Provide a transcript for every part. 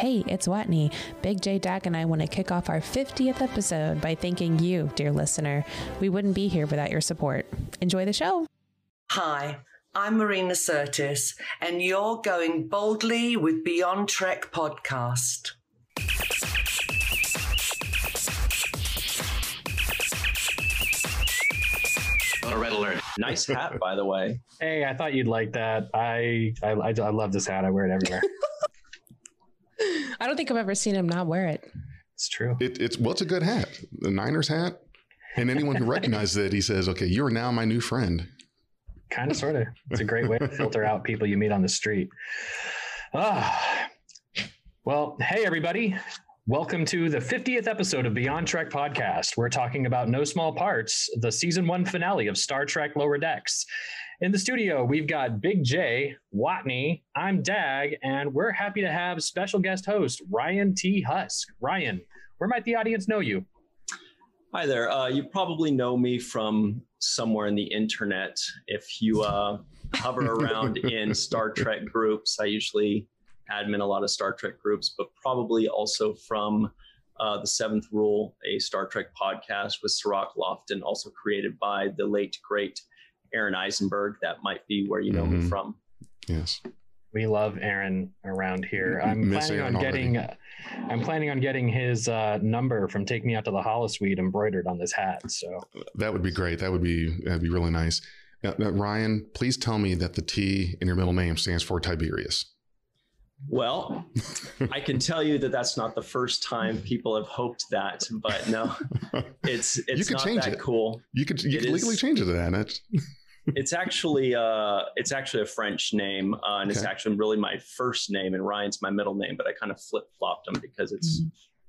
Hey, it's Watney. Big J Dag and I want to kick off our 50th episode by thanking you, dear listener. We wouldn't be here without your support. Enjoy the show. Hi, I'm Marina Sirtis, and you're going boldly with Beyond Trek podcast. A red alert. Nice hat, by the way. Hey, I thought you'd like that. I I, I, I love this hat. I wear it everywhere. I don't think I've ever seen him not wear it. it's true. It, it's well, it's a good hat, the Niners hat. And anyone who recognizes it, he says, "Okay, you are now my new friend." Kind of, sort of. It's a great way to filter out people you meet on the street. Ah, well, hey everybody. Welcome to the 50th episode of Beyond Trek podcast. We're talking about No Small Parts, the season one finale of Star Trek Lower Decks. In the studio, we've got Big J, Watney, I'm Dag, and we're happy to have special guest host Ryan T. Husk. Ryan, where might the audience know you? Hi there. Uh, you probably know me from somewhere in the internet. If you uh, hover around in Star Trek groups, I usually admin a lot of Star Trek groups, but probably also from uh, the Seventh Rule, a Star Trek podcast with Cirroc Lofton, also created by the late great Aron Eisenberg. That might be where you know me Mhm. from. Yes, We love Aron around here. I'm Miss planning Aron on getting. already. I'm planning on getting his uh, number from Take Me Out to the Holosuite embroidered on this hat. So that would be great. That would be that'd be really nice. Now, now, Ryan, please tell me that the T in your middle name stands for Tiberius. Well, I can tell you that that's not the first time people have hoped that, but no, it's it's could not change that it. cool. You could you It could legally change it to that. That's, It's actually uh, it's actually a French name, uh, and it's actually really my first name, and Ryan's my middle name. But I kind of flip flopped them because it's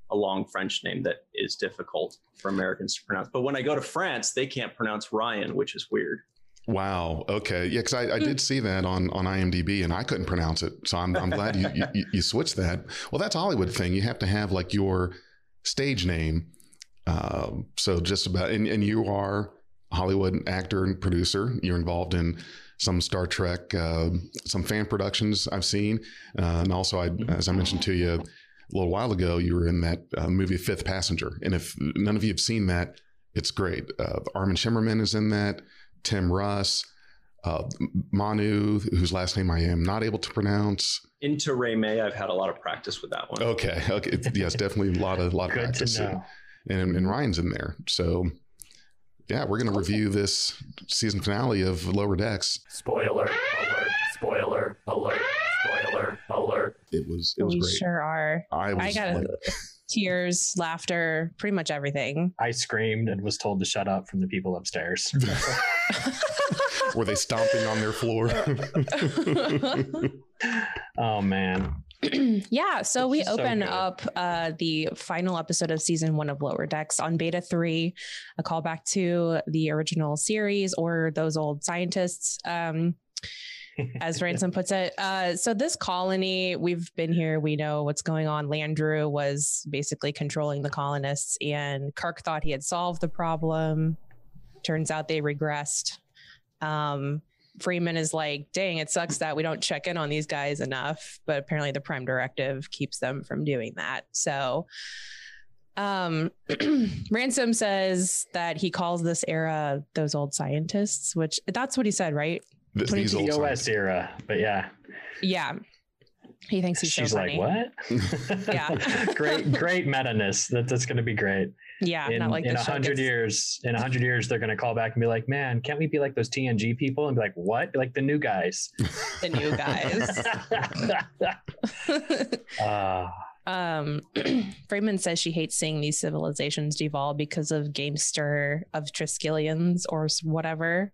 a long French name that is difficult for Americans to pronounce. But when I go to France, they can't pronounce Ryan, which is weird. wow. Okay. Yeah, because I, I did see that on on IMDb and I couldn't pronounce it. So I'm I'm glad you, you you switched that. Well, that's Hollywood thing. You have to have like your stage name. Um, so just about and, and you are a Hollywood actor and producer. You're involved in some Star Trek, uh, some fan productions I've seen, uh, and also I, as I mentioned to you a little while ago, you were in that uh, movie Fifth Passenger. And if none of you have seen that, it's great. Uh, Armin Shimerman is in that. Tim Russ, uh, Manu, whose last name I am not able to pronounce. Intiraymi, I've had a lot of practice with that one. Okay, okay, yes, definitely a lot of lot of good practice, to know. and, and Ryan's in there. So, yeah, we're going to review this season finale of Lower Decks. Spoiler alert. Spoiler alert. Spoiler alert. It was it was we great. sure are. I was I got like, tears, laughter, pretty much everything. I screamed and was told to shut up from the people upstairs. were they stomping on their floor? oh man, yeah, so we so open up uh, the final episode of season one of Lower Decks on Beta 3, a callback to the original series or those old scientists. Um, as Ransom puts it. Uh, so this colony, we've been here. We know what's going on. Landru was basically controlling the colonists, and Kirk thought he had solved the problem. Turns out they regressed. Um, Freeman is like, "Dang, it sucks that we don't check in on these guys enough." But apparently, the Prime Directive keeps them from doing that. So. Um, Ransom says that he calls this era those old scientists, which that's what he said, right? The, these old TOS era, but yeah, Yeah. He thinks he's she's so like, "What?" Yeah. great, great meta-ness. That, that's going to be great. Yeah, in not like in a hundred years, in a hundred years, they're going to call back and be like, "Man, can't we be like those TNG people?" And be like, "What? Like the new guys?" the new guys. uh, um, Freeman says she hates seeing these civilizations devolve because of Gamester of Triskelions or whatever.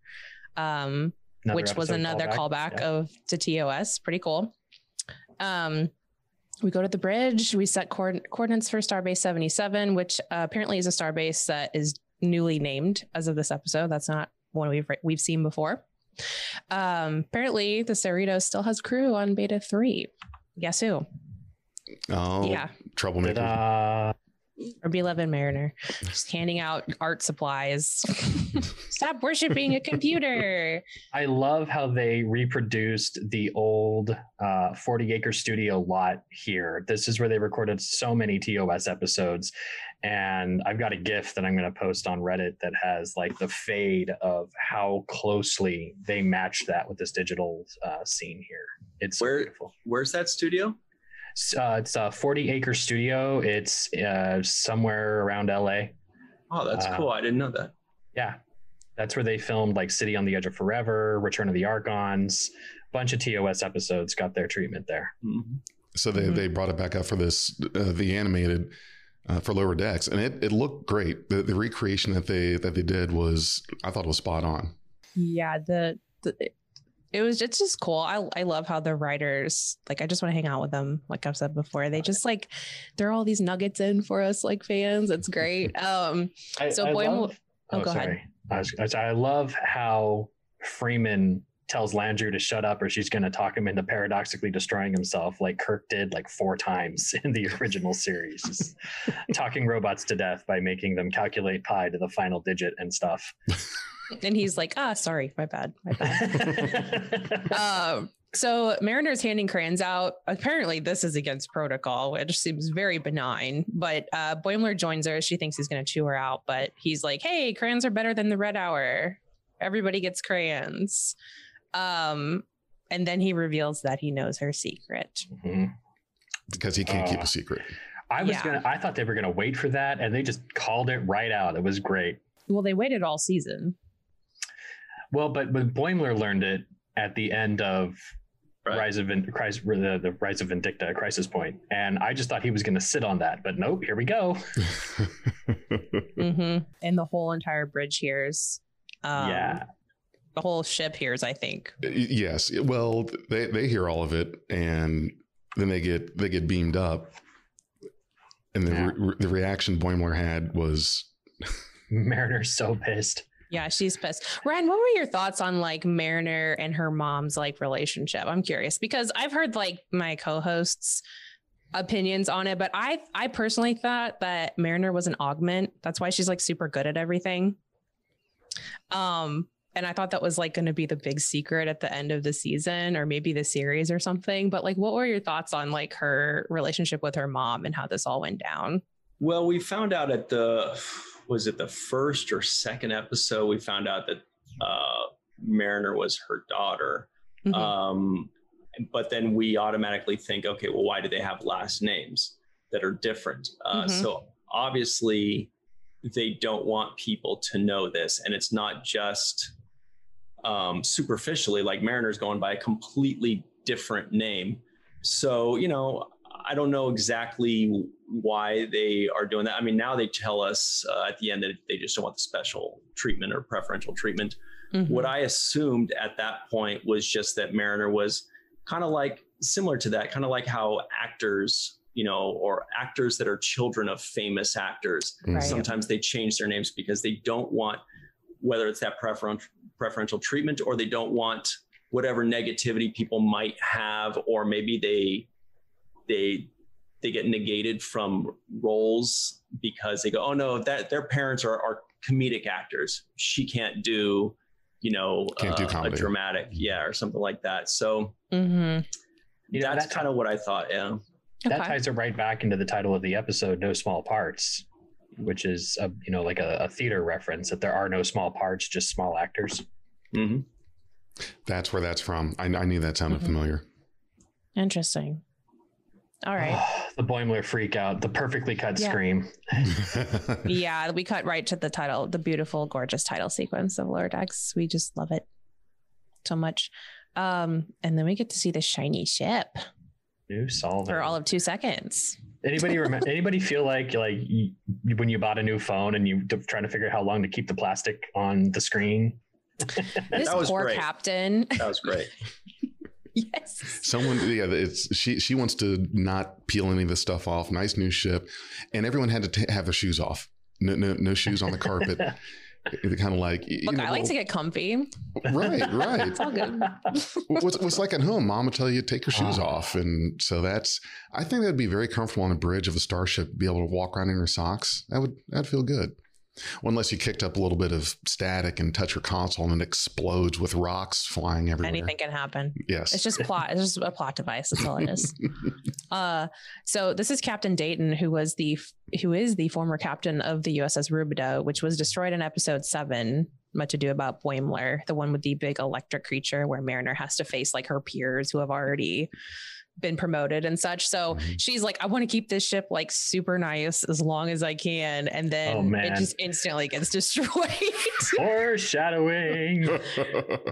Um, which was another callback, Yeah. of to TOS. Pretty cool. Um, we go to the bridge. We set coord- coordinates for Starbase 77, which uh, apparently is a starbase that is newly named as of this episode. That's not one we've we've seen before. Um, apparently, the Cerritos still has crew on Beta 3. Guess who? Oh, Yeah. troublemaker. Ta-da. Our beloved Mariner, just handing out art supplies. Stop worshiping a computer. I love how they reproduced the old uh, 40 acre studio lot here. This is where they recorded so many TOS episodes. And I've got a GIF that I'm going to post on Reddit that has like the fade of how closely they matched that with this digital uh, scene here. It's so Where- beautiful. Where's that studio? S- Uh, it's a 40 acre studio. It's uh, somewhere around LA. Oh, that's Uh, cool. I didn't know that. Yeah. That's where they filmed like City on the Edge of Forever, Return of the Archons, bunch of TOS episodes got their treatment there. Mhm. So they, Mhm. they brought it back up for this uh, the animated uh, for lower decks, and it, it looked great. The, the recreation that they that they did was I thought was spot on. Yeah, the, the it was it's just cool. I I love how the writers like I just want to hang out with them. Like I've said before, they just like throw all these nuggets in for us like fans. It's great. Um, I, So I Boy- love, oh, oh, go ahead. sorry. I, I was- I love how Freeman tells Landru to shut up or she's going to talk him into paradoxically destroying himself like Kirk did like four times in the original series, just talking robots to death by making them calculate pi to the final digit and stuff. And he's like, ah, sorry, my bad, my bad. um, so Mariner's handing crayons out. Apparently, this is against protocol, which seems very benign. But uh, Boimler joins her. She thinks he's going to chew her out, but he's like, "Hey, crayons are better than the red hour. Everybody gets crayons." Um, and then he reveals that he knows her secret. Mhm. because he can't keep Uh, a secret. I was Yeah. gonna. I thought they were gonna wait for that, and they just called it right out. It was great. Well, they waited all season. Well, but but Boimler learned it at the end of Right. Rise of Vin- Christ, the, the Rise of Vindicta, Crisis Point, and I just thought he was going to sit on that, but nope. Here we go. Mm-hmm. And the whole entire bridge hears. Um, yeah, The whole ship hears, I think. yes, well, they they hear all of it, and then they get they get beamed up, and the Yeah. re- the reaction Boimler had was Mariner's so pissed. Yeah, she's pissed. Ryan, what were your thoughts on like Mariner and her mom's like relationship? I'm curious because I've heard like my co-hosts opinions on it, but I I personally thought that Mariner was an augment. That's why she's like super good at everything. Um and I thought that was like going to be the big secret at the end of the season or maybe the series or something. But like what were your thoughts on like her relationship with her mom and how this all went down? Well, we found out at the was it the first or second episode we found out that uh, Mariner was her daughter. Mhm. Um, but then we automatically think, okay, well, why do they have last names that are different? Uh, Mhm. So obviously, they don't want people to know this, and it's not just um, superficially. Like Mariner's going by a completely different name. So you know, I don't know exactly why they are doing that. I mean, now they tell us uh, at the end that they just don't want the special treatment or preferential treatment. Mhm. What I assumed at that point was just that Mariner was kind of like similar to that, kind of like how actors, you know, or actors that are children of famous actors, Right. sometimes they change their names because they don't want whether it's that preferential preferential treatment or they don't want whatever negativity people might have or maybe they they they get negated from roles because they go oh no that their parents are, are comedic actors she can't do you know Can't do uh, a comedy. dramatic yeah or something like that so Mhm. You know, that's that- kind of what i thought yeah That Okay. ties it right back into the title of the episode, "No Small Parts," which is a you know like a, a theater reference that there are no small parts, just small actors. hmm that's where that's from. I, I knew that sounded Mhm. familiar. Interesting. All right. the Boimler freak out, the perfectly cut Yeah. scream. yeah, we cut right to the title, the beautiful, gorgeous title sequence of Lower Decks. We just love it so much. Um, and then we get to see the shiny ship New Solvang. for all of two seconds. Anybody remember? anybody feel like like you, when you bought a new phone and you d- trying to figure out how long to keep the plastic on the screen? This was poor great. captain. that was great yes. Someone, yeah, it's she. She wants to not peel any of the stuff off. Nice new ship, and everyone had to ta have their shoes off. No, no, no shoes on the carpet. kind of like you Look, know, I like to get comfy. right, right. It's all good. what's, what's like at home mom will tell you take your shoes Ah. off and so that's i think that'd be very comfortable on a bridge of a starship be able to walk around in your socks that would that'd feel good well, unless you kicked up a little bit of static and touch your console and it explodes with rocks flying everywhere Anything can happen. yes It's just plot. It's just a plot device. That's all it is. uh, so this is Captain Dayton, who was the who is the former captain of the USS Rubidoux, which was destroyed in episode seven. Much ado about Boimler, the one with the big electric creature, where Mariner has to face like her peers who have already been promoted and such. So Mhm. she's like, I want to keep this ship like super nice as long as I can, and then Oh, it just instantly gets destroyed. Foreshadowing.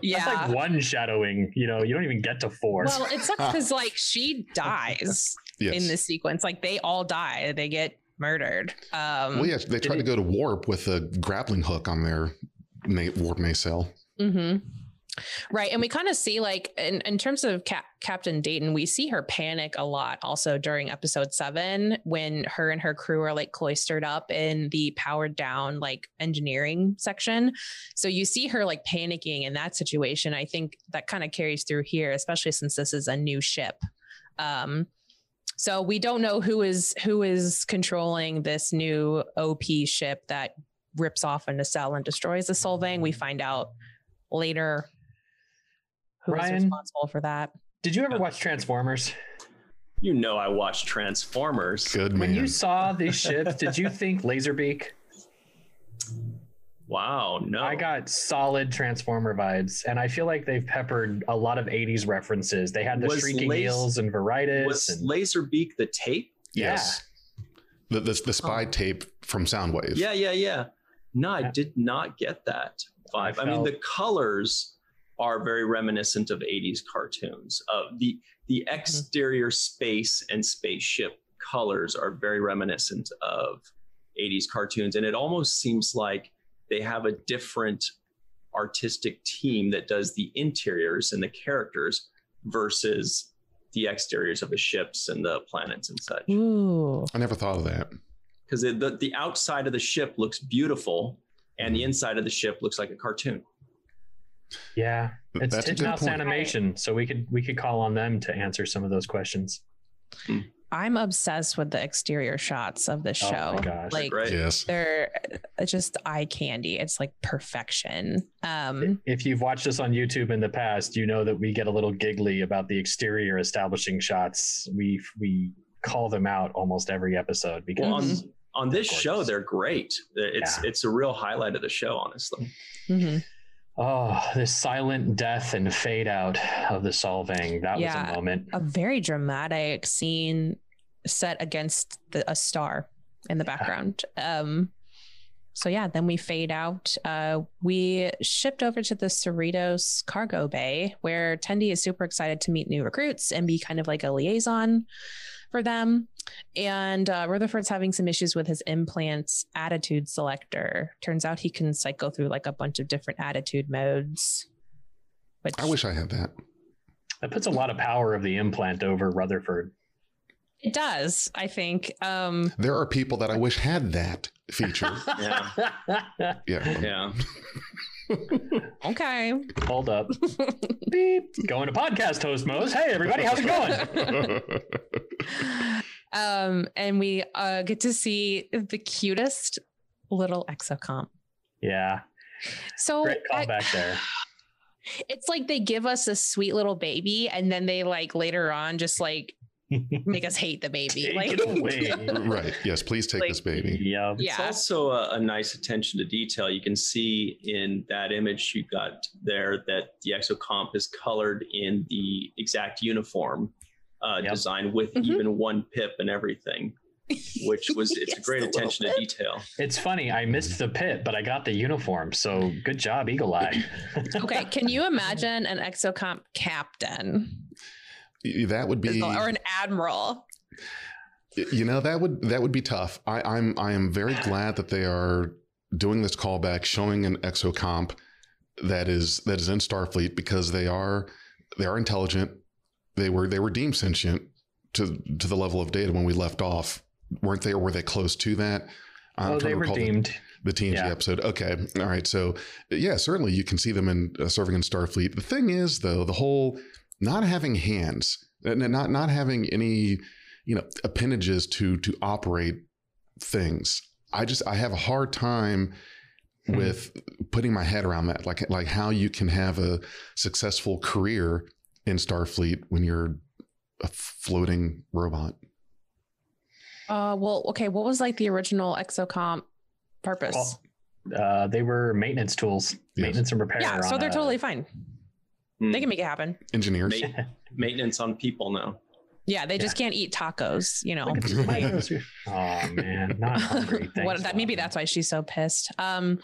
yeah. That's like one shadowing. You know, you don't even get to four. Well, it sucks because like she dies yes. in this sequence. Like they all die. They get murdered. Um well yeah they tried to go to warp with a grappling hook on their na- warp nacelle mhm. Right. And we kind of see like in, in terms of Cap- Captain Dayton, we see her panic a lot also during episode seven when her and her crew are like cloistered up in the powered down like engineering section. So you see her like panicking in that situation. I think that kind of carries through here, especially since this is a new ship. Um, so we don't know who is who is controlling this new OP ship that rips off a nacelle and destroys the Solvang. We find out later who is Ryan? responsible for that. Did you ever watch Transformers? You know, I watched Transformers. good man. When man you saw these ships, did you think Laserbeak? Wow, no. I got solid Transformer vibes, and I feel like they've peppered a lot of '80s references. They had the Was shrieking Las- eels and Veritas. was and, Laserbeak the tape? yes the, the, the spy oh. tape from soundwave Yeah, yeah, yeah. No, I Yeah. did not get that vibe. I, mean, the colors are very reminiscent of 80s cartoons. Uh, the the exterior space and spaceship colors are very reminiscent of 80s cartoons, and it almost seems like they have a different artistic team that does the interiors and the characters versus the exteriors of the ships and the planets and such Ooh. i never thought of that because the, the outside of the ship looks beautiful and Mm-hmm. the inside of the ship looks like a cartoon. Yeah, it's That's a good Titmouse point. Animation, so we could we could call on them to answer some of those questions. I'm obsessed with the exterior shots of this Oh show. my gosh. Like Right? yes they're uh, just eye candy. It's like perfection. Um If you've watched us on YouTube in the past, you know that we get a little giggly about the exterior establishing shots. We we call them out almost every episode because Well, on on this show, they're great. It's Yeah. it's a real highlight of the show, honestly. mhm. Oh, this silent death and fade out of the Solvang. That was a moment. a very dramatic scene set against the, a star in the background. Um, so yeah, then we fade out. Uh, we shipped over to the Cerritos cargo bay where Tendi is super excited to meet new recruits and be kind of like a liaison for them. And uh, Rutherford's having some issues with his implants attitude selector. Turns out he can cycle through like a bunch of different attitude modes. Which i wish i had that That puts a lot of power of the implant over Rutherford. it does, I think. Um, there are people that i wish had that feature Yeah. yeah Yeah. okay. Hold up. Beep. Going to podcast host mode. Hey everybody, how's it going? um, and we uh, get to see the cutest little exocomp. Yeah. So Great I- callback there. it's like they give us a sweet little baby, and then they like later on just like make us hate the baby. Take like, it away. right yes please take Like- this baby Yeah. It's Yeah. also a, a nice attention to detail. You can see in that image you got there that the exocomp is colored in the exact uniform uh, Yep. design with Mhm. even one pip and everything, which was it's a great the little attention to detail. It's funny. I missed the pit, but I got the uniform. So good job, Eagle Eye. okay, can you imagine an exocomp captain that would be or an admiral? you know that would that would be tough i i'm i am very glad that they are doing this callback showing an exocomp that is that is in starfleet because they are they are intelligent they were they were deemed sentient to to the level of data when we left off weren't they or were they close to that I'm oh, trying they to were recall the- deemed. the TNG Yeah. episode. Okay, all right. So yeah, certainly you can see them in uh, serving in Starfleet. The thing is, though, the whole not having hands, and not not having any, you know, appendages to to operate things. I just I have a hard time Hmm. with putting my head around that. Like like how you can have a successful career in Starfleet when you're a floating robot. Uh, well, okay. What was like the original exocomp purpose? Well, Uh, they were maintenance tools, maintenance and repair. yeah, so they're a- totally fine. Hmm. They can make it happen. Engineers. Ma- maintenance on people now. Yeah, they just can't eat tacos. You know. Look at the tomatoes. oh man, not hungry. what that maybe Lana. that's why she's so pissed. Um,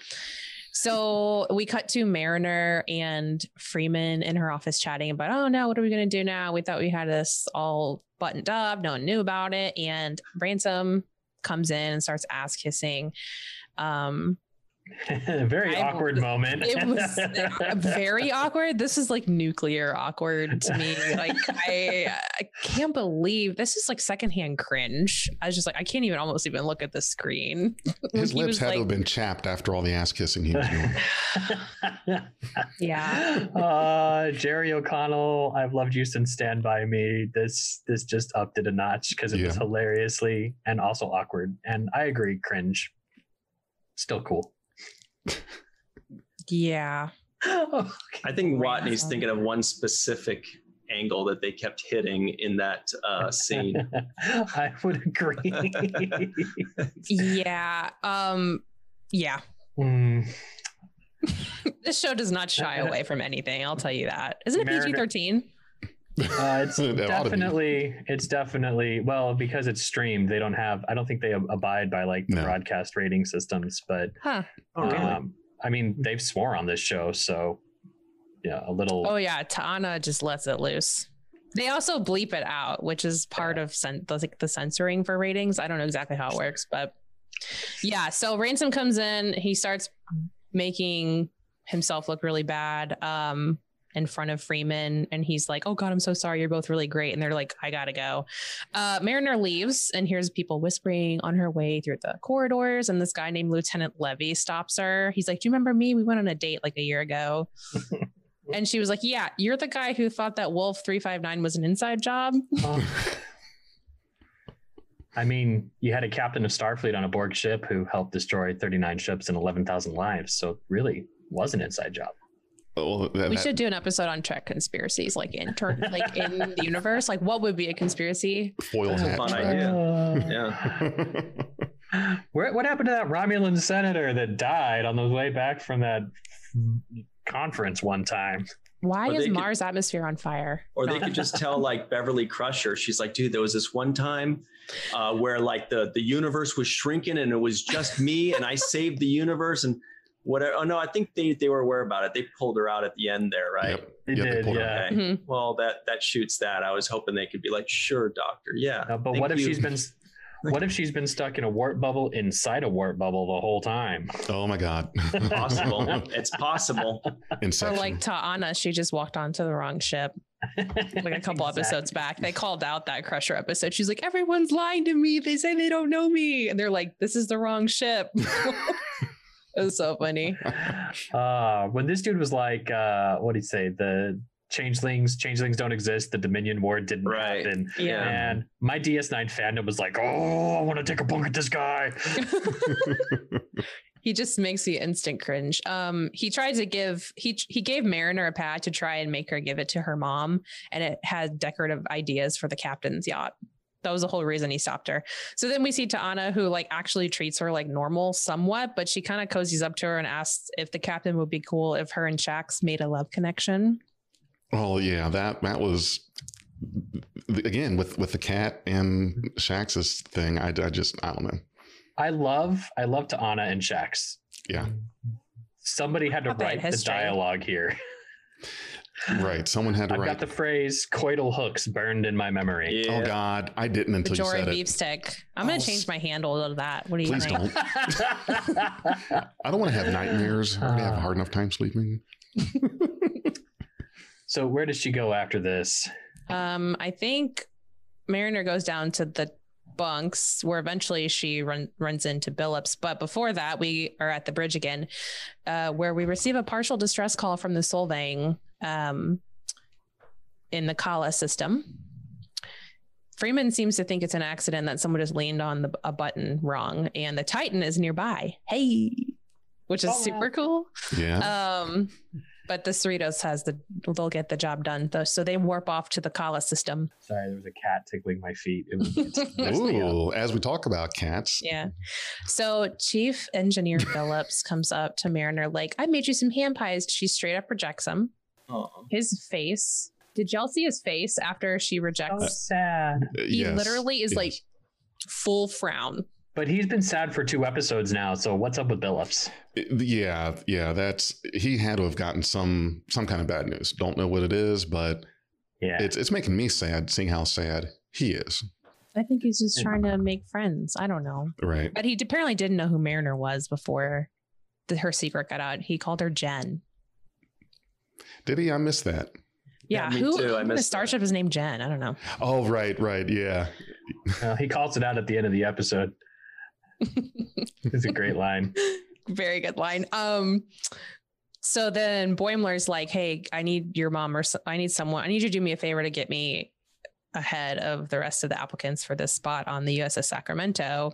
so we cut to Mariner and Freeman in her office chatting about, oh no, what are we gonna do now? We thought we had this all buttoned up, no one knew about it, and Ransom comes in and starts ass kissing. Um, very I- awkward moment. it was very awkward. This is like nuclear awkward to me. Like I, I can't believe this is like secondhand cringe. I was just like, I can't even almost even look at the screen. His lips was had to have been chapped after all the ass kissing he was doing. Yeah. Uh, Jerry O'Connell, I've loved you since Stand By Me. This this just upped it a notch because it was hilariously and also awkward. And I agree, cringe. Still cool. Yeah. I think Watney's thinking of one specific angle that they kept hitting in that uh, scene. I would agree. Yeah. Um yeah. Mm, This show does not shy away from anything, I'll tell you that. Isn't it PG-13? Uh, it's It ought to be. definitely it's definitely well because it's streamed they don't have i don't think they abide by like the No. broadcast rating systems but Huh. Oh, really? um, i mean they've swore on this show so yeah a little Oh yeah, T'Ana just lets it loose. They also bleep it out, which is part of cen- the, like the censoring for ratings. I don't know exactly how it works, but yeah. So Ransom comes in, he starts making himself look really bad um, in front of Freeman, and he's like, "Oh God, I'm so sorry. You're both really great." And they're like, "I gotta go." Uh, Mariner leaves and hears people whispering on her way through the corridors, and this guy named Lieutenant Levy stops her. He's like, "Do you remember me? We went on a date like a year ago." And she was like, Yeah, you're the guy who thought that Wolf 359 was an inside job. I mean, you had a captain of Starfleet on a Borg ship who helped destroy 39 ships and 11,000 lives. So it really was an inside job. Well, that- We should do an episode on Trek conspiracies, like in turn, like in the universe. Like, what would be a conspiracy? foil hat. Fun trick. idea. Yeah. Where, what happened to that Romulan senator that died on the way back from that conference one time? Why Or is they could- Mars atmosphere on fire? Or they could just tell like Beverly Crusher. She's like, dude, there was this one time uh, where like the the universe was shrinking and it was just me and I saved the universe and whatever. Oh no, I think they they were aware about it. They pulled her out at the end there, right? Yep. They Yep, did, pulled her yeah. Okay. Mhm. Well, that that shoots that. I was hoping they could be like, sure, doctor, yeah. Uh, but what if you." she's been what if she's been stuck in a warp bubble inside a warp bubble the whole time? Oh my God. possible? it's possible. Or Inception. like T'Ana, she just walked onto the wrong ship. Like a couple episodes back, they called out that Crusher episode. She's like, "Everyone's lying to me. They say they don't know me," and they're like, "This is the wrong ship." It was so funny. Uh, when this dude was like, uh, what did he say? The changelings, changelings don't exist. The Dominion War didn't Right. happen. Yeah. And my DS9 fandom was like, oh, I want to take a bunk at this guy. he just makes the instant cringe. Um, he tried to give he he gave Mariner a pad to try and make her give it to her mom, and it had decorative ideas for the captain's yacht. That was the whole reason he stopped her. So then we see T'Ana, who like actually treats her like normal somewhat, but she kind of cozies up to her and asks if the captain would be cool if her and Shax made a love connection. Oh yeah, that that was again with with the cat and Shax's thing. I, I just I don't know. I love, I love T'Ana and Shax. Yeah, Somebody had to write the dialogue here. right. Someone had to write. I've write. got the phrase coital hooks burned in my memory. oh God, I didn't until you Majori said it. beef stick. I'm gonna Oh, change my handle to that. What do you Please think? don't. I don't want to have nightmares. I already have a hard enough time sleeping. so where does she go after this? Um, I think Mariner goes down to the bunks where eventually she run, runs into Billups. But before that, we are at the bridge again, uh, where we receive a partial distress call from the Solvang um, in the Kala system. Freeman seems to think it's an accident that someone just leaned on the, a button wrong, and the Titan is nearby. Hey, which is Oh, wow. super cool. Yeah. Um, but the Cerritos has the they'll get the job done though, so they warp off to the Kala system. Sorry, there was a cat tickling my feet. It was it messed me up. Ooh, as we talk about cats. Yeah. So Chief Engineer Billups comes up to Mariner like, I made you some hand pies. She straight up rejects him. Oh. His face. Did y'all see his face after she So rejects? sad. Uh, he yes, literally is yes. like full frown. But he's been sad for two episodes now. So what's up with Billups? Yeah, yeah, that's he had to have gotten some some kind of bad news. Don't know what it is, but Yeah. it's it's making me sad seeing how sad he is. I think he's just trying to make friends. I don't know. Right. But he apparently didn't know who Mariner was before the, her secret got out. He called her Jen. Did he? I missed that. Yeah, Yeah, me who, too. I who in the starship is named Jen? I don't know. Oh, right, right. Yeah. Well, he calls it out at the end of the episode. it's a great line. Very good line. Um, so then Boimler's like, "Hey, I need your mom or so- I need someone. I need you to do me a favor to get me ahead of the rest of the applicants for this spot on the USS Sacramento."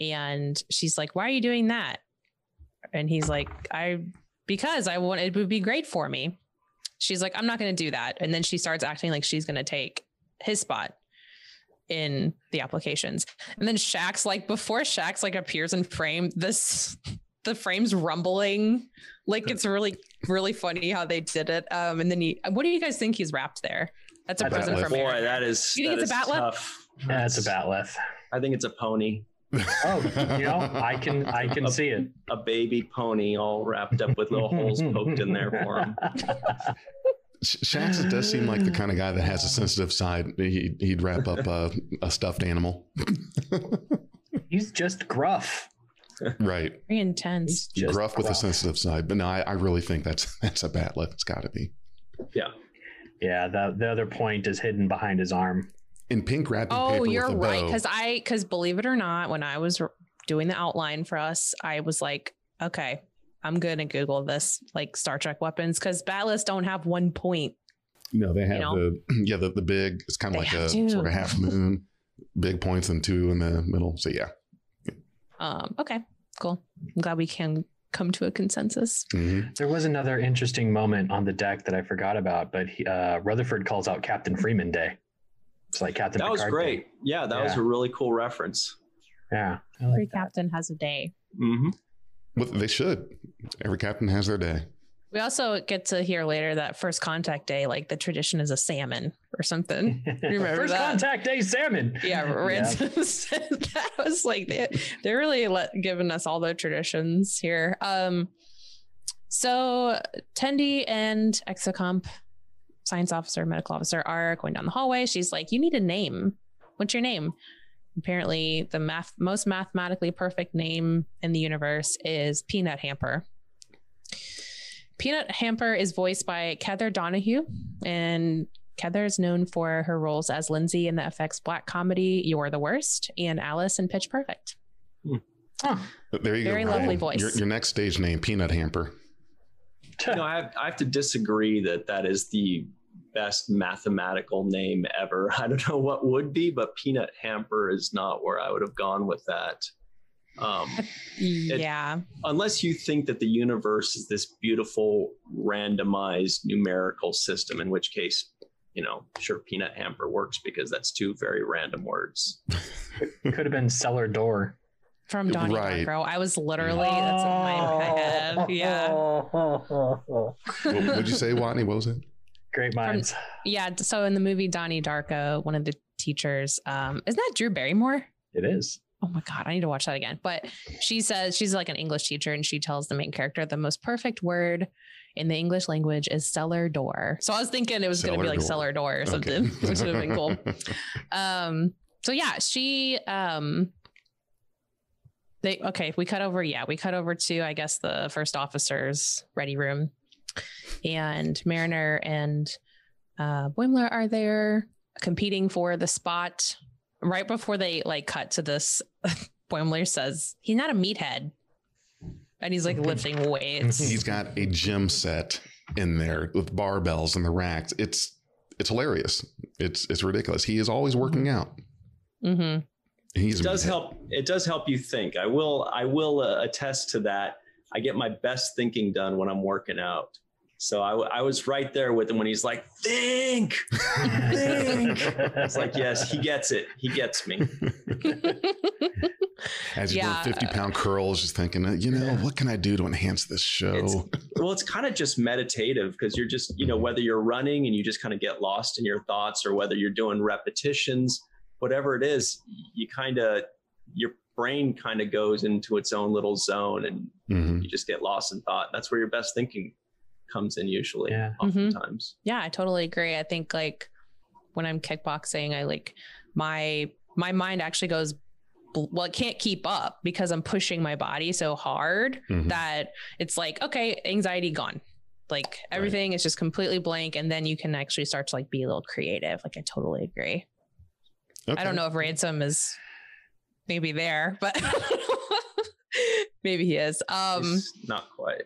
And she's like, "Why are you doing that?" And he's like, "I because I want it would be great for me." She's like, "I'm not going to do that." And then she starts acting like she's going to take his spot in the applications. And then Shax, like before Shax like appears in frame, this the frame's rumbling. Like it's really, really funny how they did it. Um, and then he what do you guys think he's wrapped there? That's a That's a present bat'leth. from Boy, that is You think that it's a is bat'leth? tough. Yeah, it's a bat'leth. I think it's a pony, Oh, you know, I can I can see it. a baby pony, all wrapped up with little holes poked in there for him. Sh- Shax does seem like the kind of guy that has a sensitive side. He, he'd wrap up a, a stuffed animal. He's just gruff. right. Very intense. He's just Gruff with a sensitive side. But no, I, I really think that's that's a bat'leth. It's got to be. Yeah. Yeah, the the other point is hidden behind his arm. In pink wrapping Oh, paper you're with a right. Because I, because believe it or not, when I was doing the outline for us, I was like, okay, I'm gonna Google this, like Star Trek weapons, because bat'leths don't have one point. No, they have know? the yeah the, the big. It's kind of like a have two. sort of half moon, big points and two in the middle. So yeah, Um, okay, cool. I'm glad we can come to a consensus. Mhm. There was another interesting moment on the deck that I forgot about, but he, uh, Rutherford calls out Captain Freeman Day. It's like Captain. That was great. Day. Yeah, that was a really cool reference. Yeah, I Every that. captain has a day. Mm-hmm. Well, they should. Every captain has their day. We also get to hear later that first contact day, like the tradition is a salmon or something. Remember First that? contact day salmon. Yeah, Ransom said that was like they, they're really let, giving us all the traditions here. Um, so Tendi and Exocomp, science officer, medical officer, are going down the hallway. She's like, "You need a name. What's your name?" Apparently, the math most mathematically perfect name in the universe is Peanut Hamper. Peanut Hamper is voiced by Kether Donohue, and Heather is known for her roles as Lindsay in the FX black comedy You're the Worst and Alice in Pitch Perfect. But there you Very go. lovely Ryan. voice. Your, your next stage name, Peanut Hamper. You know, I have, I have to disagree that that is the best mathematical name ever. I don't know what would be, but Peanut Hamper is not where I would have gone with that. Um, yeah. unless you think that the universe is this beautiful randomized numerical system, in which case, you know, sure, Peanut Hamper works because that's two very random words. Could have been cellar door. From Donnie Right. Darko. I was literally, that's in my head. Yeah. What would you say, Watney? What was it? Great minds. Yeah. So in the movie Donnie Darko, one of the teachers, um, isn't that Drew Barrymore? It is. Oh my God, I need to watch that again. But she says she's like an English teacher and she tells the main character the most perfect word in the English language is cellar door. So I was thinking it was going to be like door. cellar door or something, which would have been cool. Um, so yeah, she, um, they, okay, we cut over. Yeah, we cut over to, I guess, the first officer's ready room. And Mariner and uh, Boimler are there competing for the spot right before they like cut to this, Boimler says he's not a meathead, and he's like lifting weights. He's got a gym set in there with barbells and the racks. It's it's hilarious. It's it's ridiculous. He is always working out. hmm He's it does meathead. help it does help you think i will i will uh, attest to that i get my best thinking done when i'm working out so I was right there with him when he's like think think. it's like yes he gets it he gets me As you're Yeah. doing 50 pound curls, just thinking, you know, what can I do to enhance this show? It's- well it's kind of just meditative because you're just you know whether you're running and you just kind of get lost in your thoughts or whether you're doing repetitions whatever it is you kind of your brain kind of goes into its own little zone and Mhm. you just get lost in thought that's where your best thinking comes in usually Yeah. oftentimes Yeah, I totally agree. I think like when I'm kickboxing, I like my my mind actually goes well, it can't keep up because I'm pushing my body so hard Mhm. that it's like, okay, anxiety gone. Like everything is just completely blank. And then you can actually start to like be a little creative. Like I totally agree. I don't know if ransom is maybe there, but maybe he is. Um It's not quite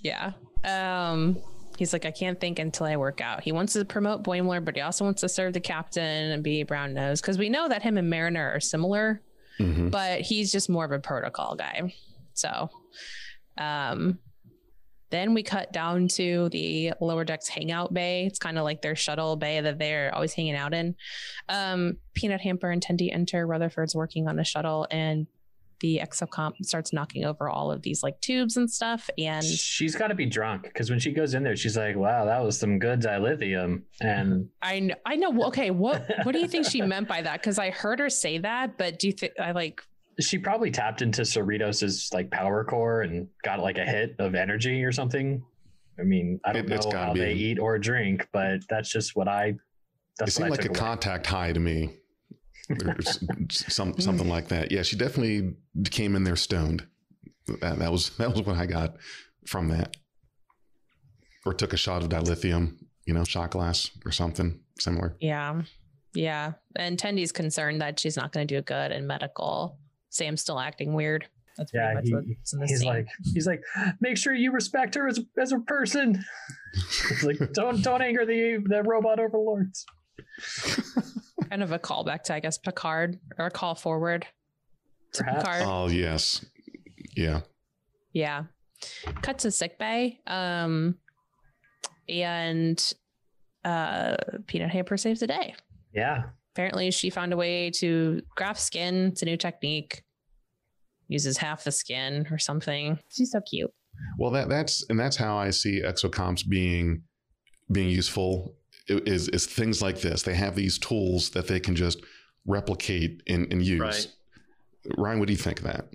yeah. Um, he's like, I can't think until I work out. He wants to promote Boimler, but he also wants to serve the captain and be brown nose because we know that him and Mariner are similar, Mhm. but he's just more of a protocol guy. So, um, then we cut down to the lower decks hangout bay. It's kind of like their shuttle bay that they're always hanging out in. Um, Peanut Hamper and Tendi enter. Rutherford's working on a shuttle, and the exocomp starts knocking over all of these like tubes and stuff. And she's got to be drunk because when she goes in there, she's like, "Wow, that was some good dilithium." And I know, I know. Okay, what what do you think she meant by that? Because I heard her say that, but do you think I like? She probably tapped into Cerritos's like power core and got like a hit of energy or something. I mean, I don't It- know how be. they eat or drink, but that's just what I. It seemed I like a away. contact high to me. Or some something like that. Yeah, she definitely came in there stoned. That, that was that was what I got from that. Or took a shot of dilithium, you know, shot glass or something similar. Yeah, yeah. And Tendi's concerned that she's not going to do good in medical. Sam's still acting weird. That's pretty Yeah, much he- what's in the He's scene. like, he's like, make sure you respect her as, as a person. It's like, don't don't anger the the robot overlords. kind of a callback to I guess Picard or a call forward to Perhaps. Picard. Oh yes. Yeah. Yeah. Cut to sick bay. Um, and uh, Peanut Hamper saves the day. Yeah, Apparently, she found a way to graft skin. It's a new technique. Uses half the skin or something. She's so cute. Well, that that's and that's how I see exocomps being being useful is is things like this. They have these tools that they can just replicate and, and use. Right. Ryan, what do you think of that?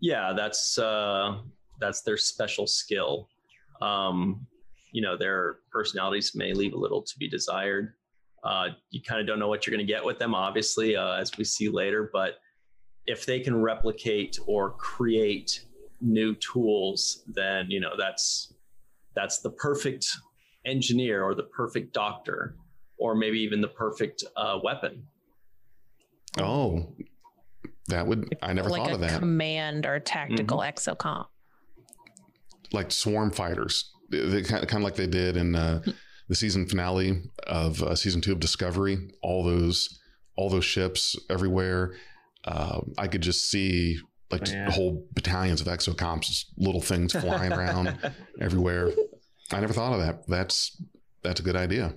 yeah that's uh that's their special skill um you know their personalities may leave a little to be desired uh you kind of don't know what you're going to get with them obviously uh, as we see later but if they can replicate or create new tools then you know that's that's the perfect engineer or the perfect doctor or maybe even the perfect uh, weapon Oh, that would I never like thought a of that. command or tactical exocomp. like swarm fighters, they, they kind of kind of like they did in uh, the season finale of uh, season two of Discovery. All those all those ships everywhere. Uh, I could just see like yeah. whole battalions of exocomps, just little things flying around everywhere. I never thought of that. That's that's a good idea.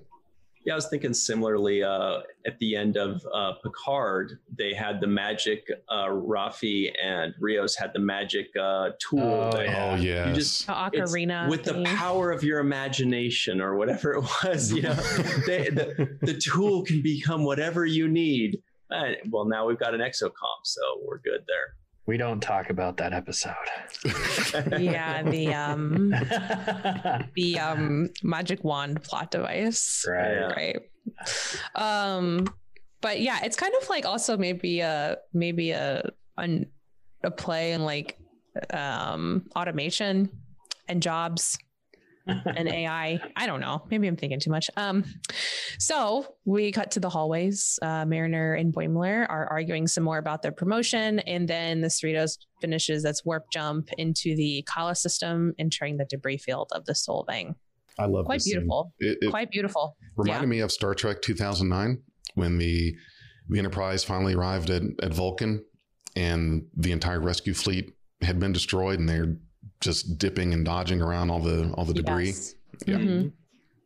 Yeah, I was thinking similarly. Uh, at the end of uh, Picard, they had the magic. Uh, Rafi and Rios had the magic uh, tool. Oh, that Yeah. Oh yes. You just The ocarina. with the power of your imagination or whatever it was. You know, they, the the tool can become whatever you need. And, well, now we've got an exocomp, so we're good there. We don't talk about that episode. yeah, the um the um magic wand plot device. right. Right um but yeah it's kind of like also maybe a maybe a a, a play in like um automation and jobs and AI. I don't know. Maybe I'm thinking too much. Um, so we cut to the hallways. Uh, Mariner and Boimler are arguing some more about their promotion, and then the Cerritos finishes its warp jump into the Kala system, entering the debris field of the Solvang. I love Quite this beautiful. It, it Quite beautiful. reminded me of Star Trek 2009 when the the Enterprise finally arrived at, at Vulcan and the entire rescue fleet had been destroyed and they're just dipping and dodging around all the all the debris. Yes. Yeah. Mhm.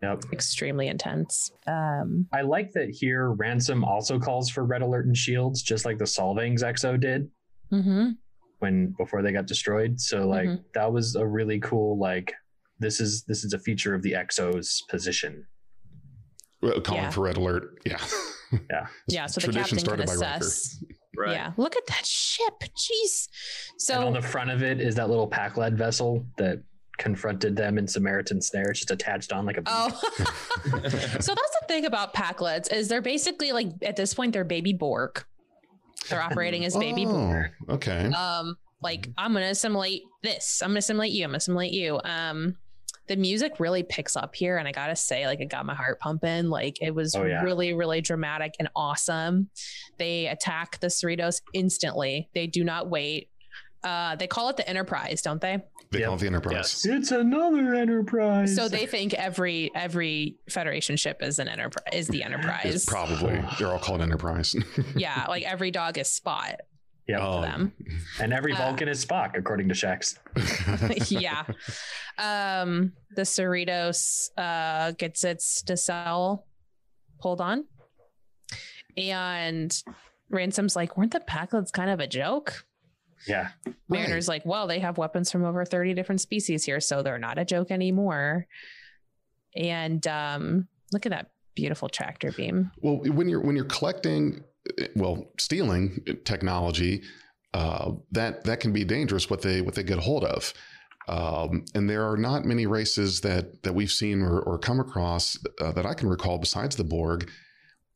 Yep. Extremely intense. Um, I like that here Ransom also calls for red alert and shields, just like the Solvang's XO did mhm. when before they got destroyed. So like Mhm. that was a really cool like this is this is a feature of the XO's position. Well, Calling Yeah. for red alert. Yeah. Yeah. Yeah. So the Tradition captain can started by Riker. assess. Right. Yeah. Look at that ship. Jeez. So and on the front of it is that little Pakled vessel that confronted them in Samaritan Snare. It's just attached on like a Oh, so that's the thing about Pakleds is they're basically like at this point they're baby Borg. They're operating as baby Borg. Oh, okay. Um, like I'm gonna assimilate this. I'm gonna assimilate you. I'm gonna assimilate you. Um, the music really picks up here, and I gotta say, like, it got my heart pumping. Like, it was Oh, yeah. really, really dramatic and awesome. They attack the Cerritos instantly. They do not wait. Uh, they call it the Enterprise, don't they? They Yep. call it the Enterprise. Yes. It's another enterprise. So they think every every Federation ship is an enterprise is the Enterprise. It's probably they're all called Enterprise. yeah, like every dog is Spot Yep. Oh. to them. and every uh, Vulcan is Spock, according to Shax. yeah. Um, the Cerritos uh, gets its decel pulled on. And Ransom's like, weren't the Pakleds kind of a joke? Yeah. Mariner's like, well, they have weapons from over 30 different species here, so they're not a joke anymore. And um, look at that beautiful tractor beam. Well, when you're when you're collecting, well, stealing technology, uh, that that can be dangerous. What they what they get hold of, um, and there are not many races that that we've seen or, or come across uh, that I can recall besides the Borg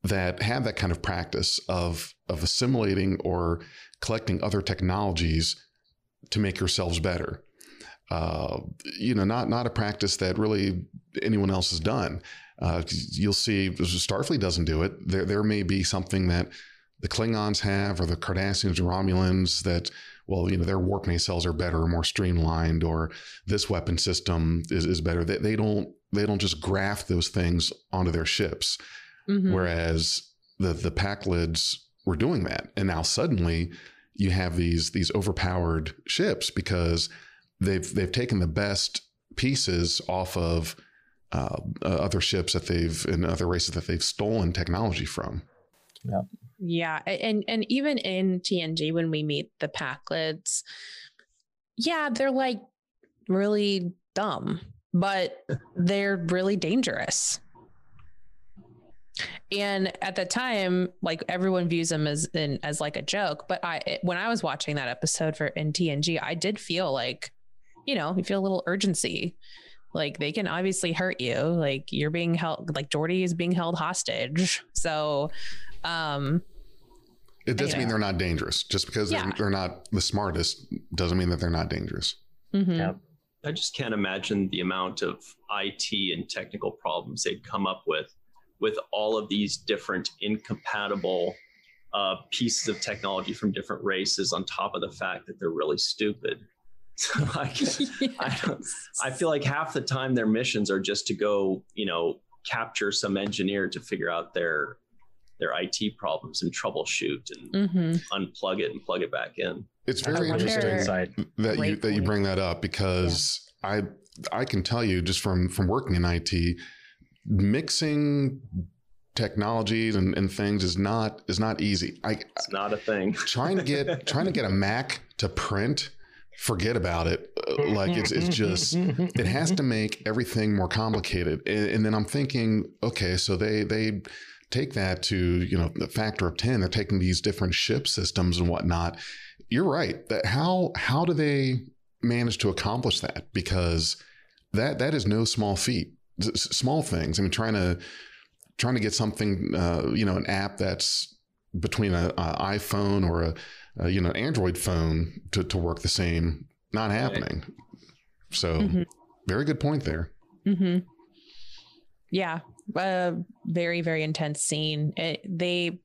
that have that kind of practice of of assimilating or collecting other technologies to make yourselves better. Uh, you know, not not a practice that really anyone else has done. Uh, you'll see Starfleet doesn't do it. There, there may be something that the Klingons have, or the Cardassians or Romulans that, well, you know, their warp nacelles are better, or more streamlined, or this weapon system is, is better. They, they don't they don't just graft those things onto their ships. Mhm. Whereas the the Pakleds were doing that, and now suddenly you have these these overpowered ships because they've they've taken the best pieces off of uh, uh, other ships that they've and other races that they've stolen technology from. Yeah, Yeah, and and even in TNG when we meet the Pakleds, yeah, they're like really dumb, but they're really dangerous. And at the time, like everyone views them as in, as like a joke, but I when I was watching that episode for in TNG, I did feel like, you know, you feel a little urgency. Like they can obviously hurt you. Like you're being held like Geordi is being held hostage. So um It doesn't Anyway. mean they're not dangerous. Just because Yeah. they're, they're not the smartest doesn't mean that they're not dangerous. mhm. Yeah. I just can't imagine the amount of IT and technical problems they'd come up with with all of these different incompatible uh, pieces of technology from different races on top of the fact that they're really stupid. So I, can- I, don't, I feel like half the time their missions are just to go, you know, capture some engineer to figure out their their IT problems and troubleshoot and Mhm. unplug it and plug it back in. It's very interesting insight. that you Great that you bring that up because I I can tell you just from from working in IT, mixing technologies and, and things is not is not easy. I It's not a thing. trying to get trying to get a Mac to print, forget about it. Uh, Like it's it's just it has to make everything more complicated. And, and then I'm thinking, okay, so they they take that to you know the factor of ten. They're taking these different ship systems and whatnot. You're right. That how how do they manage to accomplish that? Because that that is no small feat. S- small things. I mean, trying to trying to get something, uh, you know, an app that's between a, a iPhone or a, a you know Android phone to to work the same, not happening. So Mhm. very good point there. Mm-hmm. Yeah, uh, very very intense scene. It, they,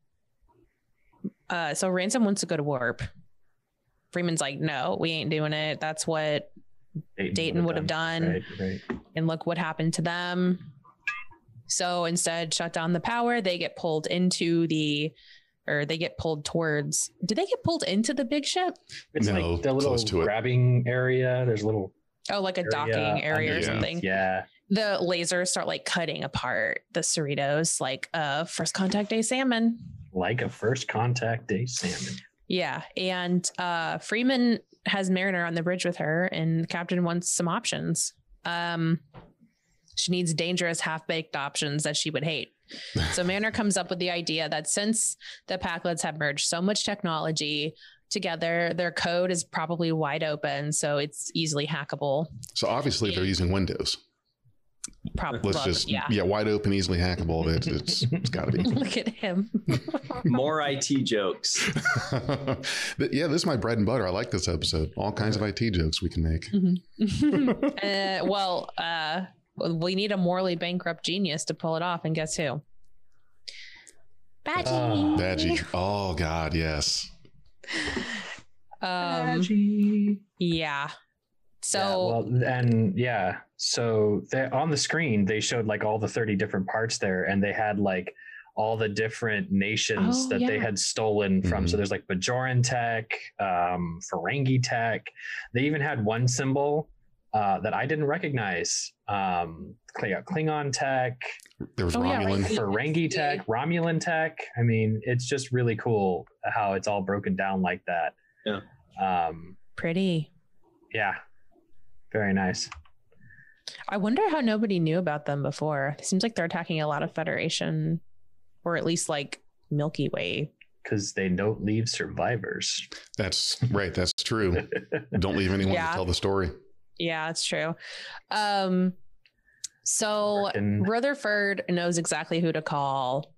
uh, so ransom wants to go to warp. Freeman's like, no, we ain't doing it. That's what Dayton would have done. Right, right. and look what happened to them. So instead, shut down the power. They get pulled into the, or they get pulled towards. Did they get pulled into the big ship? It's No, like the little close to it. grabbing area. There's a little Oh, like a area docking area or underneath. something. Yeah. The lasers start like cutting apart the Cerritos, like uh, first contact day salmon. Like a first contact day salmon. Yeah, and uh, Freeman has Mariner on the bridge with her, and the captain wants some options. Um, she needs dangerous, half baked options that she would hate. So Mariner comes up with the idea that since the Pakleds have merged so much technology together, their code is probably wide open, so it's easily hackable. So obviously they're using Windows. Probably, Let's just yeah. yeah, wide open, easily hackable. It's it's, it's got to be. Look at him. More IT jokes. Yeah, this is my bread and butter. I like this episode. All kinds of IT jokes we can make. uh, well, uh, we need a morally bankrupt genius to pull it off, and guess who? Badgey. Ah. Badgey. Oh God, yes. Um, yeah. So yeah, well, and yeah, so they on the screen they showed like all the 30 different parts there, and they had like all the different nations Oh, that they had stolen from. Mhm. So there's like Bajoran tech, um, Ferengi tech. They even had one symbol uh, that I didn't recognize. Um, Klingon tech, There was Oh, yeah, right. Romulan. Ferengi tech, Romulan tech. I mean, it's just really cool how it's all broken down like that. Yeah. Um, pretty. yeah. Very nice. I wonder how nobody knew about them before. It seems like they're attacking a lot of Federation, or at least like Milky Way. Because they don't leave survivors. That's right. That's true. Don't leave anyone Yeah. to tell the story. Yeah, it's true. Um, so Frickin- Rutherford knows exactly who to call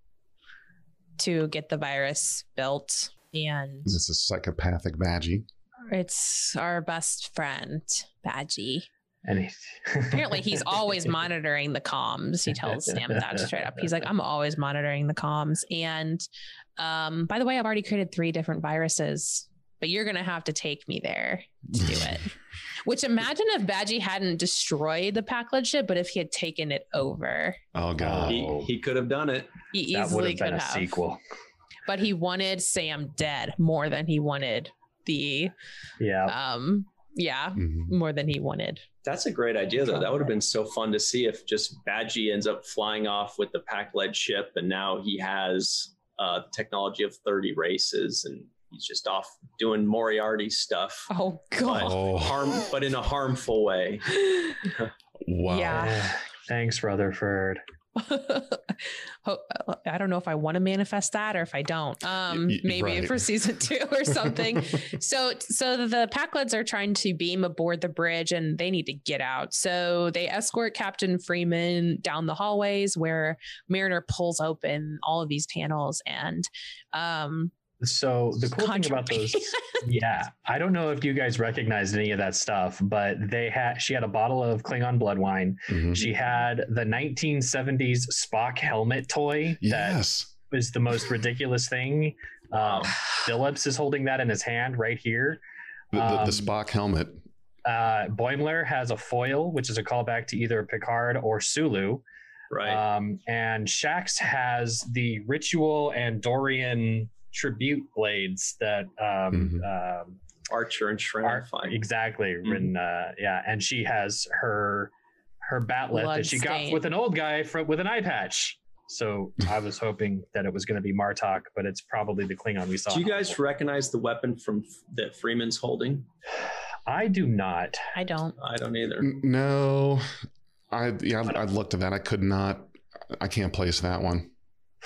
to get the virus built, and This is psychopathic Badgey. it's our best friend, Badgey. and he, Apparently, he's always monitoring the comms. He tells Sam that straight up. He's like, I'm always monitoring the comms. And um, by the way, I've already created three different viruses, but you're going to have to take me there to do it. Which imagine if Badgey hadn't destroyed the Pakled ship, but if he had taken it over, Oh God. He, he could have done it. he that would easily have been could a have. sequel. But he wanted Sam dead more than he wanted the, Yeah. um, yeah, Mhm. more than he wanted. That's a great idea, though. That would have been so fun to see if just Badgey ends up flying off with the Pakled ship, and now he has uh, the technology of 30 races, and he's just off doing Moriarty stuff, Oh, but God. Oh. harm, but in a harmful way. Wow. Yeah. Thanks, Rutherford. I don't know if I want to manifest that or if I don't. Um, Y- y- maybe right. for season two or something. so, so the Pakleds are trying to beam aboard the bridge, and they need to get out. So they escort Captain Freeman down the hallways where Mariner pulls open all of these panels, and um, So the cool thing about those, yeah, I don't know if you guys recognized any of that stuff, but they had she had a bottle of Klingon blood wine. Mhm. She had the 1970s Spock helmet toy that was the most ridiculous thing. Um, Phillips is holding that in his hand right here. The, the, Um, the Spock helmet. Uh, Boimler has a foil, which is a callback to either Picard or Sulu. Right. Um, and Shax has the ritual Andorian tribute blades that um, um, Archer and Shran. are exactly Mhm. written. Uh, yeah, and she has her her bat'leth that she got with an old guy for, with an eye patch. So I was hoping that it was going to be Martok, but it's probably the Klingon we saw. Do you guys recognize the weapon from that Freeman's holding? I do not. I don't. I don't either. No. I yeah, I, I looked at that. I could not. I can't place that one.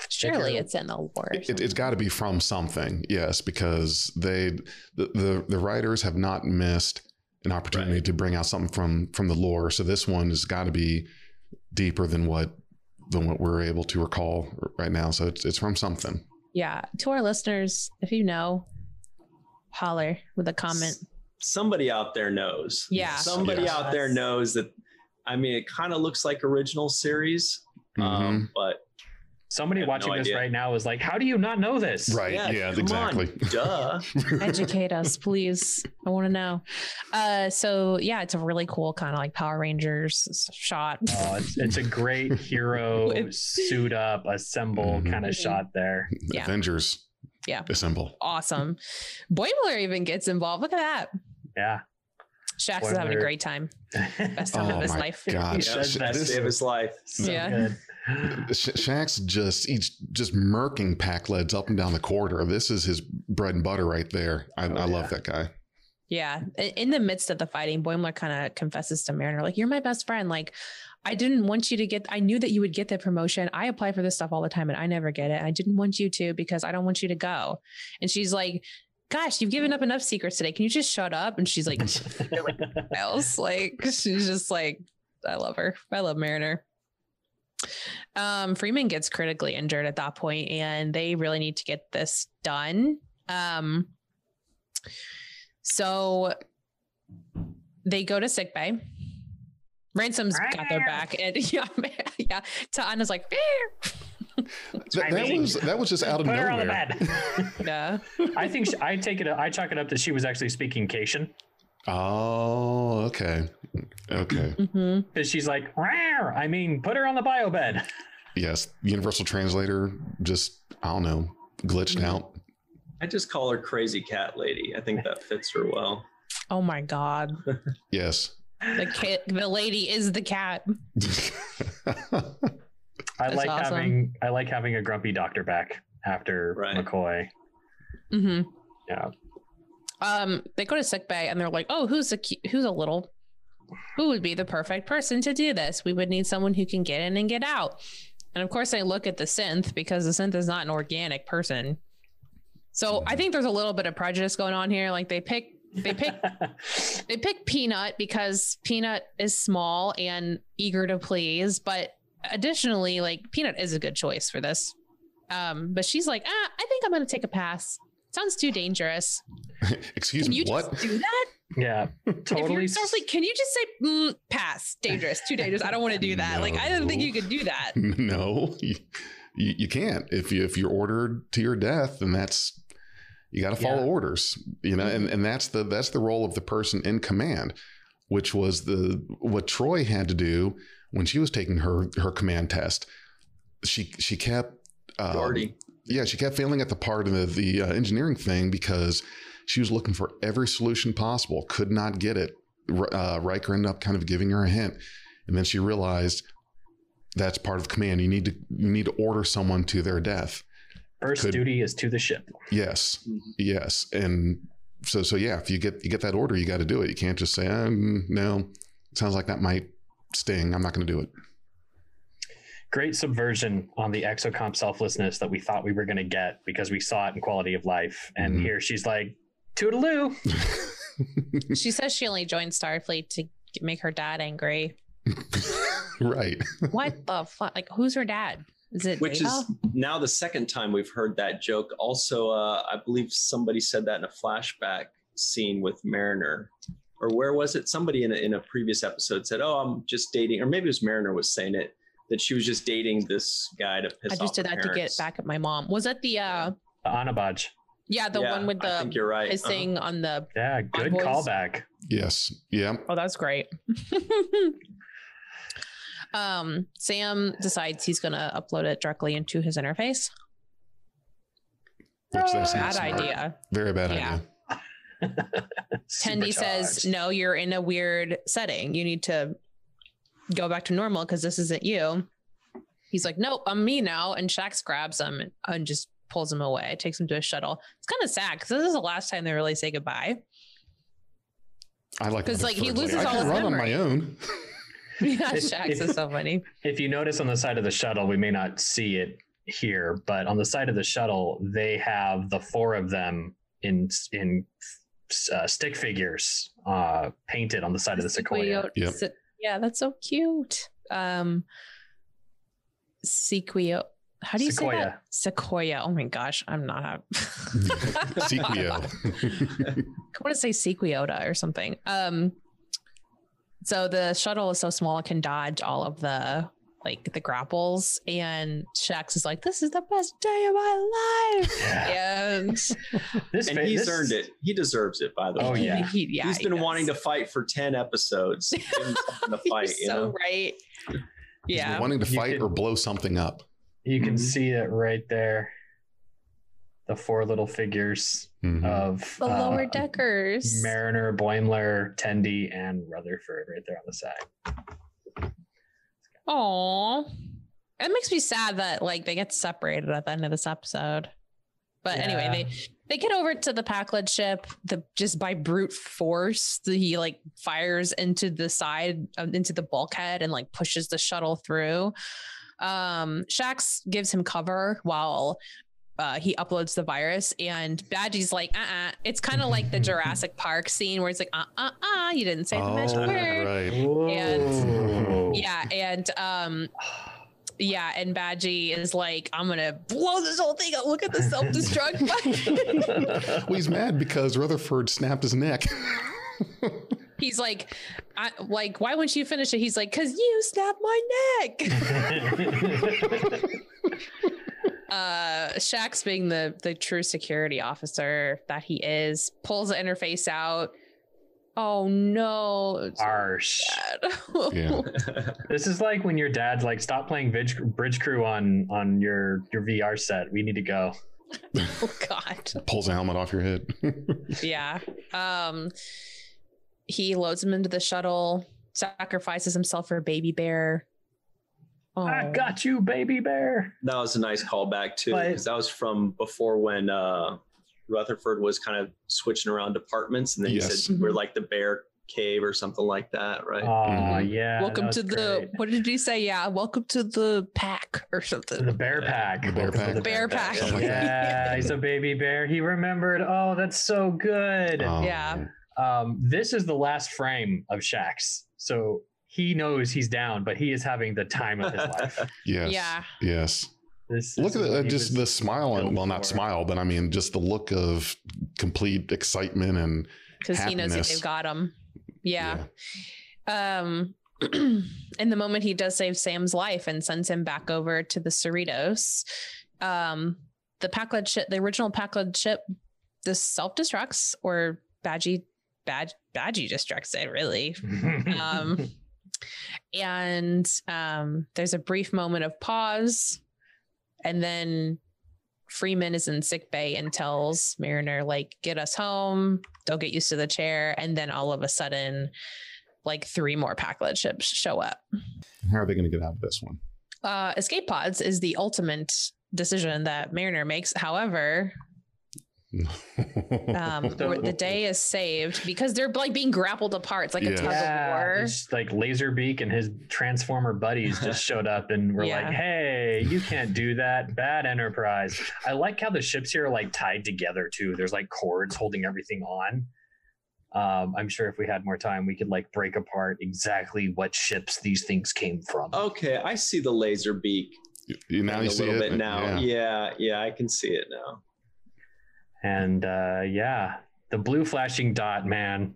Surely it's in the lore. It, it's got to be from something, yes, because they the, the the writers have not missed an opportunity Right. to bring out something from from the lore. So this one has got to be deeper than what than what we're able to recall right now. So it's it's from something. yeah. To our listeners, if you know, holler with a comment. Somebody out there knows. Yeah. Somebody Yes. out there knows that. I mean, it kind of looks like original series, Mhm. um, but Somebody watching no this idea. right now is like, "How do you not know this?" right. Yeah, come on, exactly. duh. Educate us, please. I want to know. Uh, so yeah, it's a really cool kind of like Power Rangers shot. Oh, it's, it's a great hero suit up, assemble Mhm. kind of Mhm. shot there. Yeah. Avengers. Yeah. Assemble. awesome. Boimler even gets involved. Look at that. Yeah. Shax is having a great time. Best time Oh of his my life. God. He Sh- says sh- that Best day of his life. So Yeah. good. Sha- Shax just he's just murking Pakleds up and down the corridor. This is his bread and butter right there. I, Oh, I love that guy. Yeah. In- In the midst of the fighting, Boimler kind of confesses to Mariner, like, you're my best friend. Like, I didn't want you to get, I knew that you would get the promotion. I apply for this stuff all the time and I never get it. I didn't want you to because I don't want you to go. And she's like, gosh, you've given up enough secrets today. Can you just shut up? And she's like, else. Like she's just like, I love her. I love Mariner. Um, Freeman gets critically injured at that point, and they really need to get this done. Um, so they go to sick bay. Ransom's got their back, and yeah, yeah. T'Ana's like, Th- I that mean, was that was just out of Put her on the nowhere. bed. yeah, I think she, I take it. I chalk it up that she was actually speaking Cation Oh, okay, okay. because she's like, "Rawr," I mean, put her on the bio bed. Yes, Universal Translator just I don't know glitched Mhm. out. I just call her Crazy Cat Lady. I think that fits her well. Oh my god, Yes. the cat, the lady is the cat. I That's like awesome. having I like having a grumpy doctor back after Right. McCoy. hmm Yeah. Um they go to sick bay and they're like oh who's a cu- who's a little? Who would be the perfect person to do this? We would need someone who can get in and get out. And of course they look at the synth because the synth is not an organic person. So i think there's a little bit of prejudice going on here. Like they pick they pick they pick peanut because peanut is small and eager to please. But additionally like peanut is a good choice for this. Um but she's like ah, i think i'm gonna take a pass sounds too dangerous Excuse can me. you What? just do that? yeah, If totally. you're Starfleet, can you just say mm, pass? Dangerous, too dangerous. I don't want to do that. Like I didn't think you could do that. no, you, you, you can't. If you if you're ordered to your death, then that's you got to follow Yeah. orders. You know, and and that's the that's the role of the person in command, which was the what Troi had to do when she was taking her her command test. She she kept um, Geordi. Yeah, she kept failing at the part of the, uh, engineering thing because she was looking for every solution possible, could not get it. Uh, Riker ended up kind of giving her a hint, and then she realized that's part of command. You need to you need to order someone to their death. First could- duty is to the ship. Yes, Mhm. yes, and so so yeah. If you get you get that order, you got to do it. You can't just say, um, "No, sounds like that might sting. I'm not going to do it." Great subversion on the exocomp selflessness that we thought we were going to get because we saw it in quality of life. And Mhm. here she's like, toodaloo. She says she only joined Starfleet to make her dad angry. right. What the fuck? Like, who's her dad? Is it Which Data? is now the second time we've heard that joke. Also, uh, I believe somebody said that in a flashback scene with Mariner. Or where was it? Somebody in a, in a previous episode said, "Oh, I'm just dating," or maybe it was Mariner was saying it that she was just dating this guy to piss off. I off just did her that to get back at my mom. Was that the uh the Anabaj. yeah, the Yeah, one with the I the think you're right. Uh-huh. on the Yeah, good voice. callback. yes. Yeah. Oh, that's great. um, Sam decides he's gonna upload it directly into his interface. Which that's not Bad smart. idea. Very bad Yeah. idea. Tendi says, no, you're in a weird setting. You need to go back to normal because this isn't you. He's like, nope, I'm me now. And Shax grabs him and, and just pulls him away, takes him to a shuttle. It's kind of sad because this is the last time they really say goodbye. I like because like, he thirdly. loses I all can his run on my own. yeah, If- Shax if- is so funny. If you notice on the side of the shuttle, we may not see it here, but on the side of the shuttle, they have the four of them in in uh, stick figures uh, painted on the side of the sequoia. Yep. Se- Yeah, that's so cute. Um, Sequoia. How do you say that? Sequoia. Oh my gosh, I'm not. Sequio. I want to say sequiota or something. Um, So the shuttle is so small it can dodge all of the like the grapples, and Shax is like, "This is the best day of my life," and This And he's this- earned it. He deserves it, by the way. Oh, way. yeah. he, yeah, He's he been does. wanting to fight for 10 episodes. Give him to fight, You're you so know? right. He's Yeah, wanting to fight could- or blow something up. You can Mhm. see it right there. The four little figures Mhm. of the lower uh, deckers. Mariner, Boimler, Tendi, and Rutherford right there on the side. Aw. It makes me sad that like they get separated at the end of this episode. But anyway, they they get over to the Pakled ship. The just by brute force, the, he like fires into the side um, into the bulkhead and like pushes the shuttle through. Um, Shax gives him cover while uh, he uploads the virus, and Badgey's like, uh, uh It's kind of like the Jurassic Park scene where it's like, uh, uh, uh, you didn't say the magic Oh, word. right. Whoa. Yeah, and um yeah, and Badgey is like, I'm gonna blow this whole thing up. Look at the self-destruct button. Well, he's mad because Rutherford snapped his neck. He's like, I, like, why wouldn't you finish it? He's like, cause you snapped my neck. Uh Shax being the the true security officer that he is, pulls the interface out. Oh no. It's Harsh. Yeah. This is like when your dad's like, "Stop playing Bridge, Bridge Crew on on your your VR set. We need to go." oh god. Pulls a helmet off your head. yeah. Um he loads him into the shuttle, sacrifices himself for a baby bear. Oh. I got you, baby bear. That was a nice callback, too, because that was from before when uh, Rutherford was kind of switching around departments. And then Yes. he said, We're like the bear cave or something like that, right? Oh Mhm. yeah. welcome to the great. what did he say? Yeah, welcome to the pack or something. the bear pack. The bear Welcome pack. the Bear pack. Something like. Yeah, he's a baby bear. He remembered. Oh, that's so good. Oh, Yeah. Um, this is the last frame of Shax. So he knows he's down, but he is having the time of his life. Yes. Yeah. Yes. This Look at the, just the smile and well, not for. smile, but I mean just the look of complete excitement and Because he knows that Happiness. they've got him. Yeah. Um in the moment he does save Sam's life and sends him back over to the Cerritos. Um the Pakled ship, the original Pakled ship, this self-destructs or Badgey Bad Badgey destructs it, really. um, and um, there's a brief moment of pause, and then Freeman is in sick bay and tells Mariner, like, get us home, don't get used to the chair. And then all of a sudden, like three more Pakled ships show up. how are they going to get out of this one? Uh, escape pods is the ultimate decision that Mariner makes. However, um, where the day is saved because they're like being grappled apart. It's like a Yeah. tug of war. it's like Laserbeak and his Transformer buddies just showed up and were Yeah. like, "Hey, you can't do that. Bad Enterprise." I like how the ships here are like tied together too. There's like cords holding everything on. Um, I'm sure if we had more time, we could like break apart exactly what ships these things came from. Okay, I see the laser beak You- now thing you a see little it bit now. Yeah. Yeah. yeah, I can see it now. And uh, yeah, the blue flashing dot, man.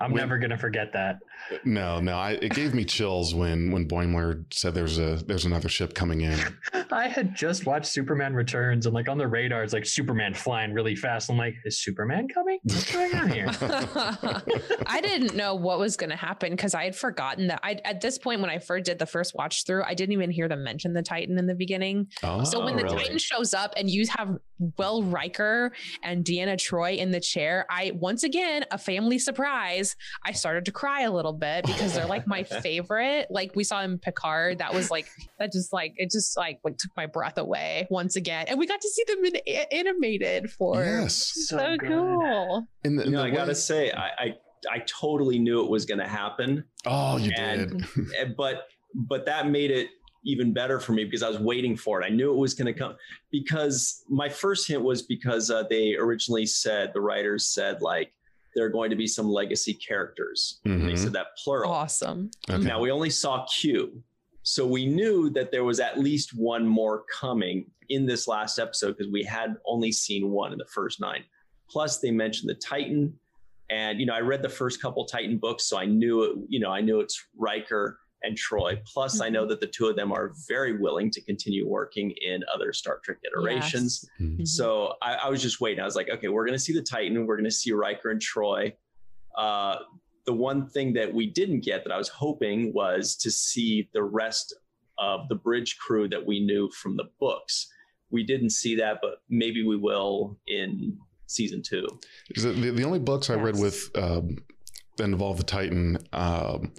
I'm When- never gonna forget that. No, no. I, it gave me chills when when Boimler said there's a there's another ship coming in. I had just watched Superman Returns, and like on the radar, it's like Superman flying really fast. I'm like, is Superman coming? What's going on here? I didn't know what was going to happen because I had forgotten that I at this point when I first did the first watch through, I didn't even hear them mention the Titan in the beginning. Oh, So when the really? Titan shows up and you have Will Riker and Deanna Troi in the chair, I once again a family surprise. I started to cry a little bit because they're like my favorite. Like we saw in Picard, that was like that just like it just like like took my breath away once again, and we got to see them in a- animated for yes. so, So cool. And, the, in You know, the I gotta say, I, I I totally knew it was going to happen, oh, you and- did. Eh, but but that made it even better for me because I was waiting for it. I knew it was going to come because my first hint was because uh, they originally said the writers said like there are going to be some legacy characters. And They mm-hmm. said that plural. Awesome. Okay. Now we only saw Q. So we knew that there was at least one more coming in this last episode because we had only seen one in the first nine. Plus, they mentioned the Titan. And you know, I read the first couple Titan books, so I knew it. You know, I knew it's Riker and Troi. Plus, I know that the two of them are very willing to continue working in other Star Trek iterations. Yes. Mhm. So I, I was just waiting. I was like, okay, we're going to see the Titan. We're going to see Riker and Troi. Uh, the one thing that we didn't get that I was hoping was to see the rest of the bridge crew that we knew from the books. We didn't see that, but maybe we will in season two. The, the only books I read with um, that involved the Titan, um,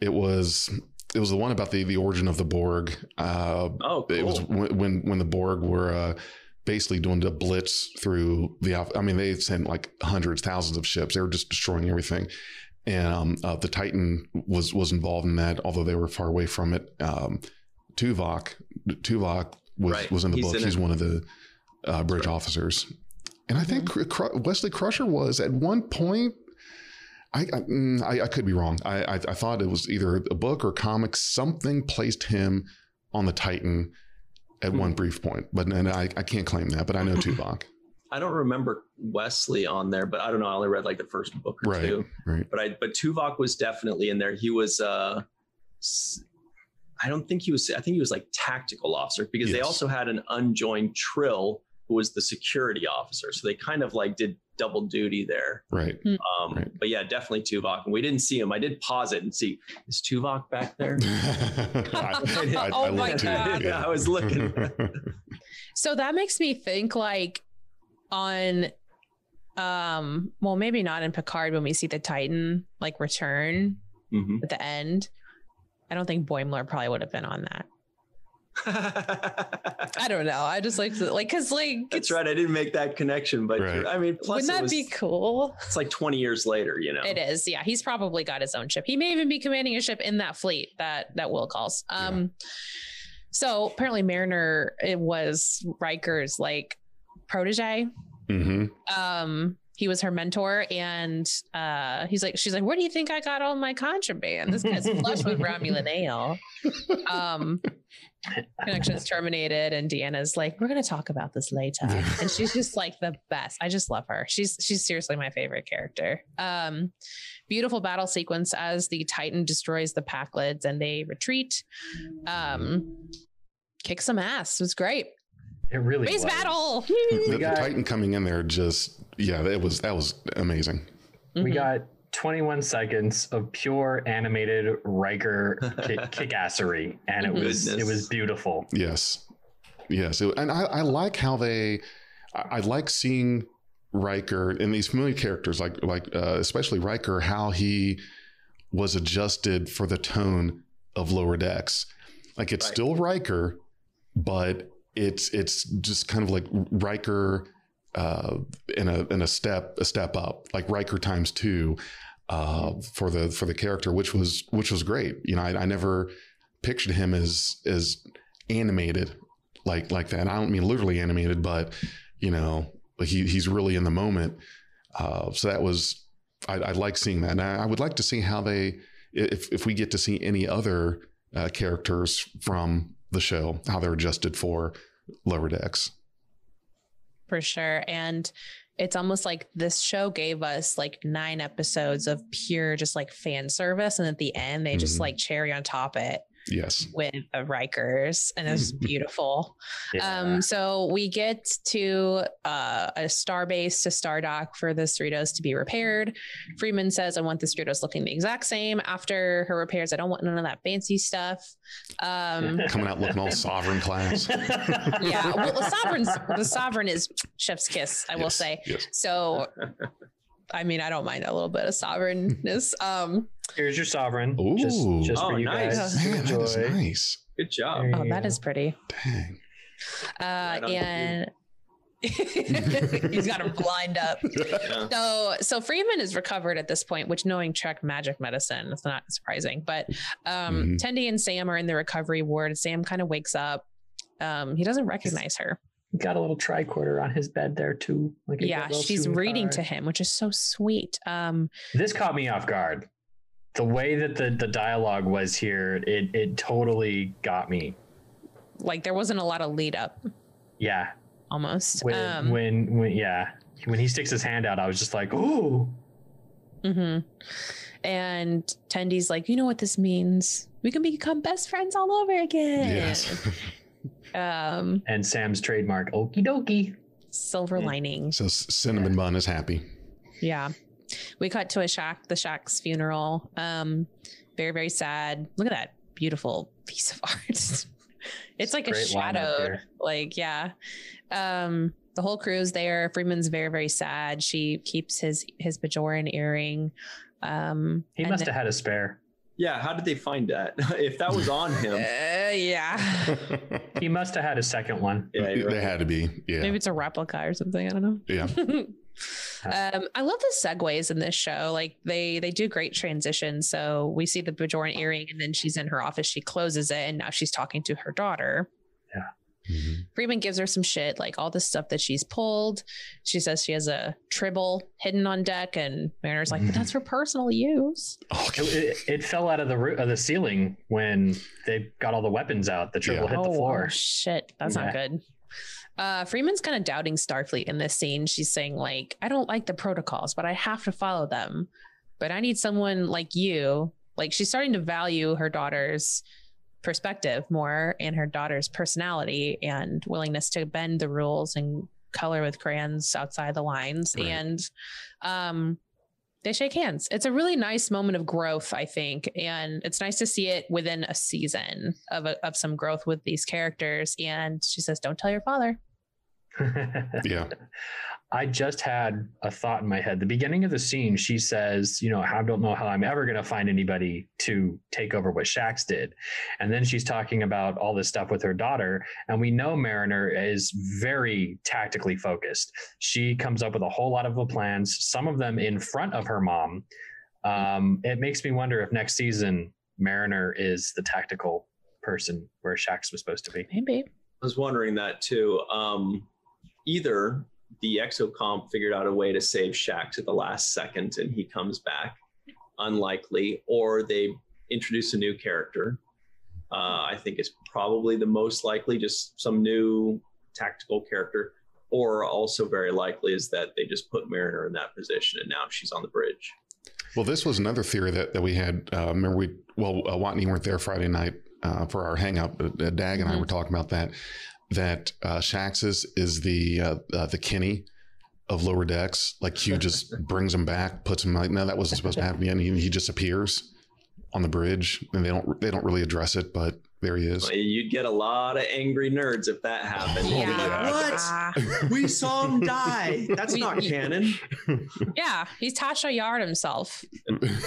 it was it was the one about the the origin of the Borg. Uh, Oh, cool. It was when when, when the Borg were uh, basically doing the blitz through the. I mean, they sent like hundreds, thousands of ships. They were just destroying everything, and um, uh, the Titan was was involved in that. Although they were far away from it. Um, Tuvok, Tuvok was Right. was in the He's book. in He's it. one of the uh, bridge officers, and I think Cr- Wesley Crusher was at one point. I I, mm, I, I could be wrong. I, I I thought it was either a book or comics. Something placed him on the Titan at Hmm. one brief point, but and I, I can't claim that. But I know Tuvok. I don't remember Wesley on there, but I don't know. I only read like the first book or Right. two. Right. But I but Tuvok was definitely in there. He was uh I don't think he was I think he was like tactical officer because they also had an unjoined Trill who was the security officer. So they kind of like did double duty there. Right. Um Right. but yeah, definitely Tuvok. And we didn't see him. I did pause it and see is Tuvok back there? I, I, Oh I my looked too, God. Yeah, I was looking. So that makes me think like on um well maybe not in Picard when we see the Titan like return Mhm. at the end. I don't think Boimler probably would have been on that. I don't know. I just like to like cuz like That's right. I didn't make that connection, but Right. I mean, plus Wouldn't that was, be cool? it's like 20 years later, you know. It is. Yeah, he's probably got his own ship. He may even be commanding a ship in that fleet that that Will calls. Um so apparently Mariner it was Riker's like protege. hmm Um he was her mentor and uh he's like she's like where do you think I got all my contraband? This guy's flush with Romulan ale. Um connections terminated and Deanna's like we're going to talk about this later. And she's just like the best. I just love her. She's she's seriously my favorite character. Um beautiful battle sequence as the Titan destroys the Pakleds and they retreat. Um kick some ass. It was great. It really base was. battle. The, the got- Titan coming in there just yeah, that was that was amazing. We Mhm. got 21 seconds of pure animated Riker kick, kickassery, and it was it was beautiful. Yes, yes, It- and I, I like how they. I, I like seeing Riker and these familiar characters, like like uh, especially Riker, how he was adjusted for the tone of Lower Decks. Like it's Right. still Riker, but it's it's just kind of like Riker uh, in a in a step a step up, like Riker times two uh, for the for the character, which was which was great. You know, I, I never pictured him as as animated like like that. And I don't mean literally animated, but you know, he he's really in the moment. Uh, so that was I, I like seeing that. And I, I would like to see how they if if we get to see any other uh, characters from the show, how they're adjusted for lower decks. For sure. And it's almost like this show gave us like nine episodes of pure just like fan service. And at the end they just Mhm. like cherry on top it Yes. with the Rikers and it's beautiful Yeah. um so we get to uh a star base to star dock for the Cerritos to be repaired freeman says i want the Cerritos looking the exact same after her repairs i don't want none of that fancy stuff um Coming out looking all sovereign class. yeah well the sovereign's the sovereign is chef's kiss i will say Yes. so I mean, I don't mind a little bit of sovereignness. Um, Here's your sovereign. Ooh. Just, just Oh, for you nice. guys to Man, that is nice. Good job. There oh, you that go. is pretty. Dang. Uh, Right and he's got him lined up. Yeah. So, so Freeman is recovered at this point, which knowing Trek magic medicine, it's not surprising. But um, Mhm. Tendi and Sam are in the recovery ward. Sam kind of wakes up. Um, he doesn't recognize her. He got a little tricorder on his bed there too. Like a Yeah, she's reading card. to him, which is so sweet. Um, This caught me off guard. The way that the, the dialogue was here, it it totally got me. like there wasn't a lot of lead up, Yeah. almost. When um, when when yeah. When he sticks his hand out, I was just like, ooh. Mm-hmm. And Tendi's like, you know what this means? We can become best friends all over again. Yes. Um, And Sam's trademark, okie dokie. silver lining. so C- cinnamon bun is happy. Yeah. We cut to a shack, the Shax's funeral. Um, very, very sad. Look at that beautiful piece of art. it's like a Great shadowed, like, yeah. Um, the whole crew's there. Freeman's very, very sad. She keeps his his Bajoran earring. Um, He must then- have had a spare. Yeah, how did they find that? if that was on him, Uh, yeah. He must have had a second one. yeah, you're they right. had to be. Yeah. Maybe it's a replica or something. I don't know. Yeah. um, I love the segues in this show. Like they they do great transitions. So we see the Bajoran earring, and then she's in her office. She closes it, and now she's talking to her daughter. Mhm. Freeman gives her some shit, like all the stuff that she's pulled. She says she has a tribble hidden on deck, and Mariner's like, "But that's for personal use." It, it, it fell out of the roo- of the ceiling when they got all the weapons out. The tribble Yeah. hit the oh, floor. shit, that's not good. Uh, Freeman's kind of doubting Starfleet in this scene. She's saying like, "I don't like the protocols, but I have to follow them. But I need someone like you." Like she's starting to value her daughter's perspective more and her daughter's personality and willingness to bend the rules and color with crayons outside the lines. Right. And um, they shake hands. It's a really nice moment of growth, I think, and it's nice to see it within a season of a, of some growth with these characters. And she says, "Don't tell your father." Yeah. I just had a thought in my head. The beginning of the scene, she says, you know, I don't know how I'm ever going to find anybody to take over what Shax did. And then she's talking about all this stuff with her daughter. And we know Mariner is very tactically focused. She comes up with a whole lot of the plans, some of them in front of her mom. Um, it makes me wonder if next season Mariner is the tactical person where Shax was supposed to be. Maybe. I was wondering that too. Um, either the exocomp figured out a way to save Shax to the last second and he comes back, unlikely, or they introduce a new character. Uh, I think it's probably the most likely, just some new tactical character. Or also very likely is that they just put Mariner in that position and now she's on the bridge. Well, this was another theory that, that we had. Uh, remember, we well, uh, Watney weren't there Friday night uh, for our hangout. But, uh, Dag and I were talking about that. That uh, Shax's is the uh, uh, the Kenny of lower decks. Like Q just brings him back, puts him like, no, that wasn't supposed to happen. And he, he just appears on the bridge, and they don't they don't really address it, but there he is. You'd get a lot of angry nerds if that happened. Oh, You'd like, yeah. what? We saw him die. That's We- not canon. yeah, he's Tasha Yard himself.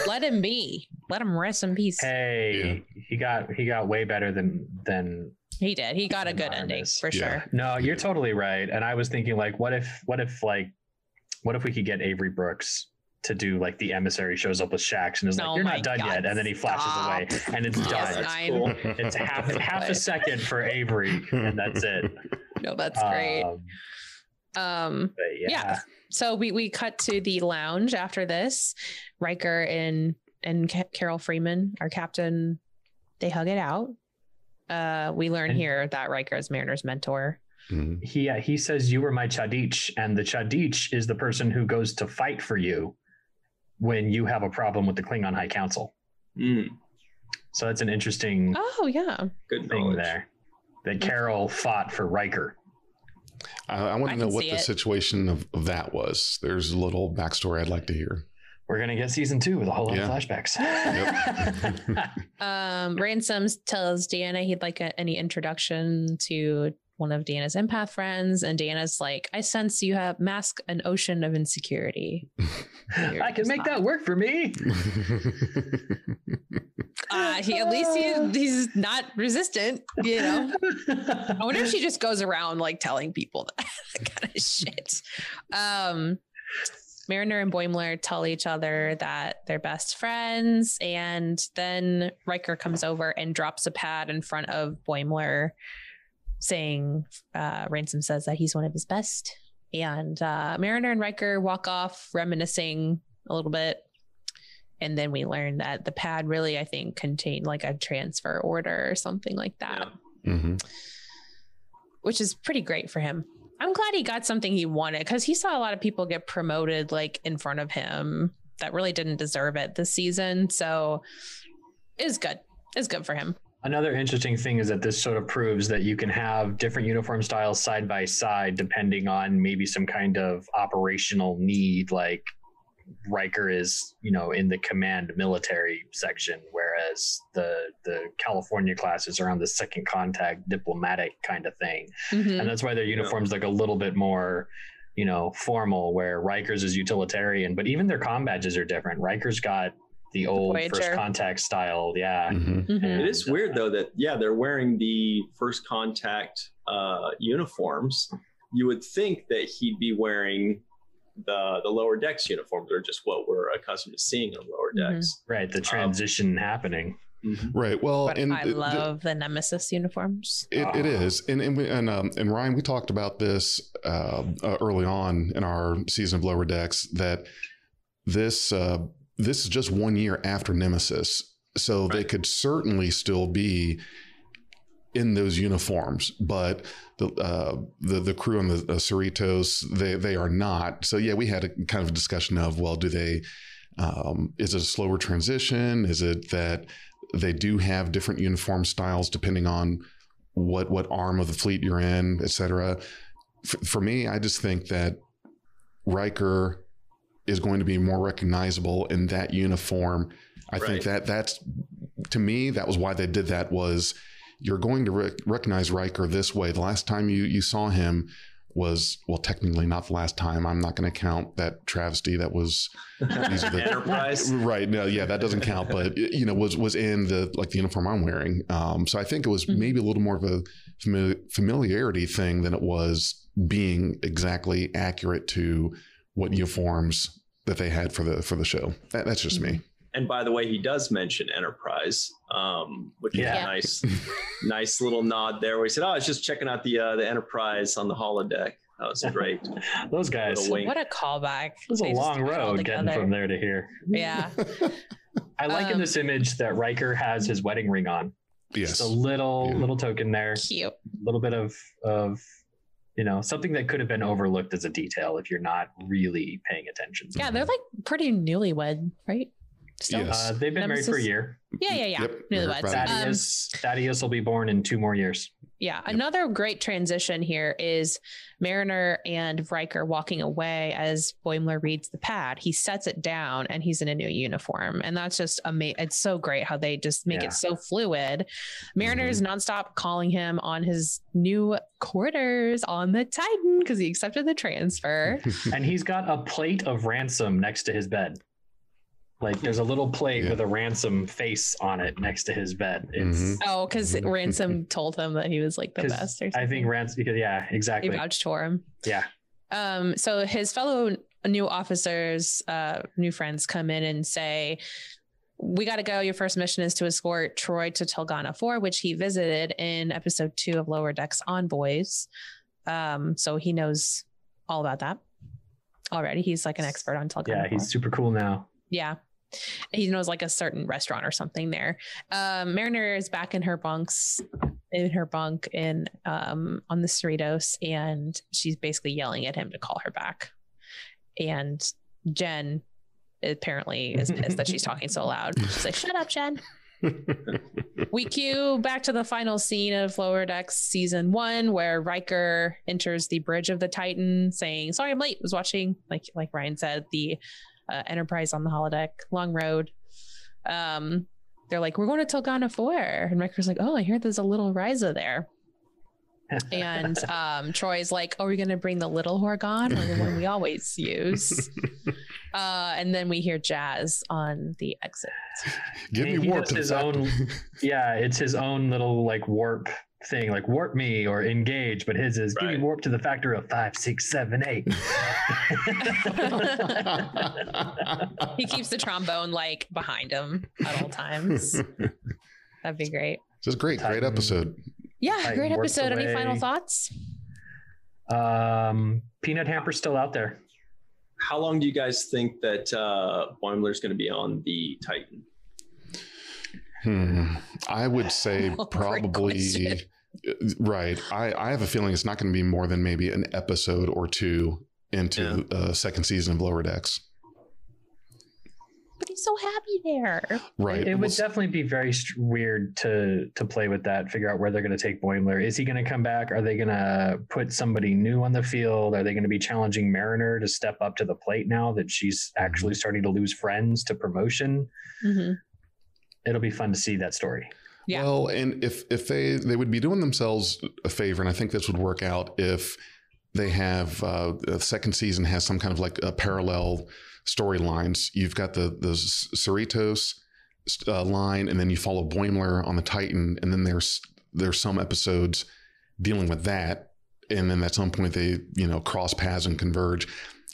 Let him be. Let him rest in peace. Hey, he got he got way better than than He did. He got a good ending for Yeah. sure. No, you're totally right. And I was thinking like what if what if like what if we could get Avery Brooks to do like the emissary shows up with Shax and is Oh like, You're not done God, yet, and then he flashes stop. away and it's Yes, done. that's I- cool. It's half half a second for Avery, and that's it. No, that's great. Um, Um, but yeah. Yeah. so we we cut to the lounge after this. Riker and and Carol Freeman, our captain, they hug it out. Uh, we learn And- here that Riker is Mariner's mentor. Mhm. He uh, he says you were my cha'DIch, and the cha'DIch is the person who goes to fight for you when you have a problem with the Klingon High Council. Mm, So that's an interesting Oh yeah, good thing knowledge. there. That Carol fought for Riker. I, I want to know what the it. situation of, of that was. There's a little backstory I'd like to hear. We're gonna get season two with a whole lot Yeah. of flashbacks. um, Ransom tells Deanna he'd like a, any introduction to one of Deanna's empath friends, and Deanna's like, "I sense you have mask an ocean of insecurity." I can make that work for me. Uh, he at least he, he's not resistant, you know. I wonder if she just goes around like telling people that, that kind of shit. Um, Mariner and Boimler tell each other that they're best friends, and then Riker comes over and drops a pad in front of Boimler, saying, uh, "Ransom says that he's one of his best." And uh, Mariner and Riker walk off, reminiscing a little bit. And then we learn that the pad really, I think, contained like a transfer order or something like that Yeah. hmm which is pretty great for him. I'm glad he got something he wanted because he saw a lot of people get promoted like in front of him that really didn't deserve it this season. So is good. It's good for him. Another interesting thing is that this sort of proves that you can have different uniform styles side by side depending on maybe some kind of operational need, like Riker is, you know, in the command military section, whereas the the California classes are on the second contact diplomatic kind of thing. Mhm. And that's why their uniforms like a little bit more, you know, formal, where Riker's is utilitarian, but even their com badges are different. Riker's got the old first contact style, yeah. Mhm. Mhm. It is weird though that yeah they're wearing the first contact uh, uniforms. You would think that he'd be wearing the the lower decks uniforms, are just what we're accustomed to seeing on lower Mhm. decks. Right, the transition happening. Right. Well, But and I it- the- love the Nemesis uniforms. It, it Ah. and and we- and, um, and Ryan, we talked about this uh, uh, early on in our season of Lower Decks that this uh, this is just one year after Nemesis, so they could certainly still be in those uniforms, but the uh, the the crew on the uh, Cerritos they they are not. So yeah, we had a kind of a discussion of well, do they? Um, is it a slower transition? Is it that they do have different uniform styles depending on what what arm of the fleet you're in, et cetera. For, for me, I just think that Riker is going to be more recognizable in that uniform. I think that that's to me that was why they did that was you're going to rec- recognize Riker this way. The last time you you saw him was well technically not the last time. I'm not going to count that travesty that was These are the- Enterprise. Right. No, yeah, that doesn't count. But you know, was was in the like the uniform I'm wearing. Um, so I think it was Mhm. maybe a little more of a fami- familiarity thing than it was being exactly accurate to what uniforms that they had for the for the show. That, that's just me. And by the way, he does mention Enterprise, um, which is a nice, nice little nod there. Where he said, "Oh, I was just checking out the uh, the Enterprise on the holodeck. That was great." Those guys. Little. What a callback. It was a They just long threw it all road getting from there to here. Yeah. I like in Um, this image that Riker has his wedding ring on. yes. Just a little Yeah. little token there. Cute. A little bit of of you know something that could have been overlooked as a detail if you're not really paying attention. Yeah, they're like pretty newlywed, right? Still. Yes. Uh, they've been married for a year. Yeah, yeah, yeah. Yep. Newlyweds. Right. Um, Thaddeus Thaddeus will be born in two more years. Yeah. Another great transition here is Mariner and Riker walking away as Boimler reads the pad. He sets it down and he's in a new uniform. And that's just amazing. It's so great how they just make Yeah. it so fluid. Mariner is nonstop calling him on his new quarters on the Titan because he accepted the transfer. and he's got a plate of ransom next to his bed. Like there's a little plate Yeah. with a ransom face on it next to his bed. It's Mhm. oh, because Ransom told him that he was like the best or I think ransom because yeah, he exactly. vouched for him. Yeah. Um, so his fellow new officers, uh, new friends come in and say, We got to go. Your first mission is to escort Troi to Tulgana 4, which he visited in episode two of Lower Decks Envoys. Um, so he knows all about that already. He's like an expert on Tulgana. Yeah, 4. he's super cool now. Yeah. He knows like a certain restaurant or something there. Um, Mariner is back in her bunks, in her bunk in um on the Cerritos, and she's basically yelling at him to call her back. And Jen apparently is pissed that she's talking so loud. She's like, "Shut up, Jen." we cue back to the final scene of Lower Decks season one, where Riker enters the bridge of the Titan, saying, "Sorry, I'm late. Was watching, like like Ryan said, the uh, Enterprise on the holodeck, long road." Um, they're like, "We're going to Tulgana Four," and Riker's like, "Oh, I hear there's a little Risa there." And um, Troi's like, "Are we going to bring the little horga'hn or the one we always use?" Uh, and then we hear Jazz on the exit. Give me warp to the his own- yeah, it's his own little like warp thing, like warp me or engage, but his is give me warp to the factor of five, six, seven, eight. He keeps the trombone like behind him at all times. That'd be great. Just great, great Titan. episode. Yeah, Titan great works episode. Any final thoughts? um, Peanut Hamper's still out there. How long do you guys think that uh, Boimler's going to be on the Titan? Hmm. I would say Great probably question. Right. I, I have a feeling it's not going to be more than maybe an episode or two into uh, second season of Lower Decks. But he's so happy there. Right. It Well, would definitely be very st- weird to to play with that. Figure out where they're going to take Boimler. Is he going to come back? Are they going to put somebody new on the field? Are they going to be challenging Mariner to step up to the plate now that she's actually starting to lose friends to promotion? Mhm. It'll be fun to see that story. Yeah. Well, and if if they they would be doing themselves a favor, and I think this would work out if they have uh, the second season has some kind of like a parallel storylines. You've got the the Cerritos uh, line, and then you follow Boimler on the Titan, and then there's there's some episodes dealing with that, and then at some point they you know cross paths and converge.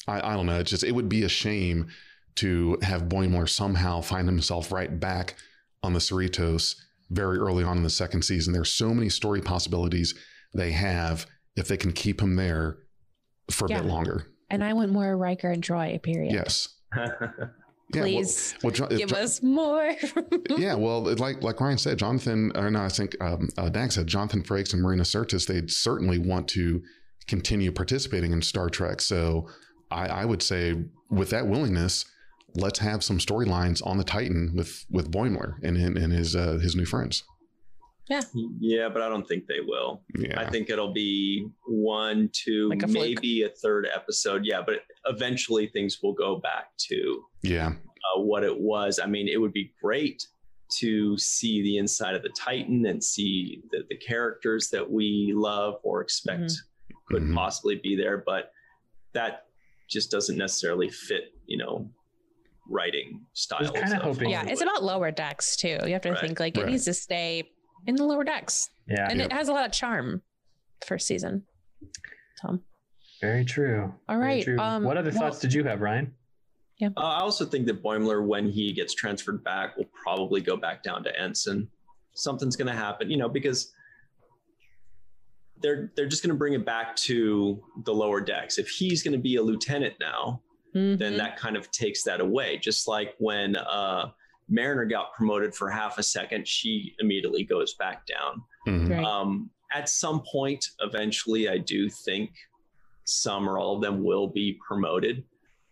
I, I don't know. It's just it would be a shame to have Boimler somehow find himself right back on the Cerritos very early on in the second season. There's so many story possibilities they have if they can keep him there for a Yeah. bit longer. And I want more Riker and Troi, period. Yes. Yeah, well- Please well, Jo- give Jo- us more. yeah, well, it- like like Ryan said, Jonathan, or no, I think um, uh, Dag said, Jonathan Frakes and Marina Sirtis, They'd certainly want to continue participating in Star Trek. So I, I would say, with that willingness, let's have some storylines on the Titan with with Boimler and and, and his uh, his new friends. yeah, Yeah, but I don't think they will. Yeah, I think it'll be one, two, Like a maybe a third episode. Yeah, but eventually things will go back to yeah, uh, what it was. I mean, it would be great to see the inside of the Titan and see the, the characters that we love or expect Mm-hmm. could Mhm. possibly be there, but that just doesn't necessarily fit, you know, writing styles. kinda hoping- yeah, it's about lower decks too. You have to Right. think like it needs to stay in the lower decks. Yeah, and Yep. it has a lot of charm first season. Tom. very true. All right. True. um, what other well- thoughts did you have, Ryan? Uh, I also think that Boimler, when he gets transferred back, will probably go back down to ensign. Something's going to happen, you know, because they're they're just going to bring it back to the lower decks. If he's going to be a lieutenant now, then Mhm. that kind of takes that away. Just like when uh, Mariner got promoted for half a second, she immediately goes back down. Mhm. Right. Um, at some point, eventually, I do think some or all of them will be promoted,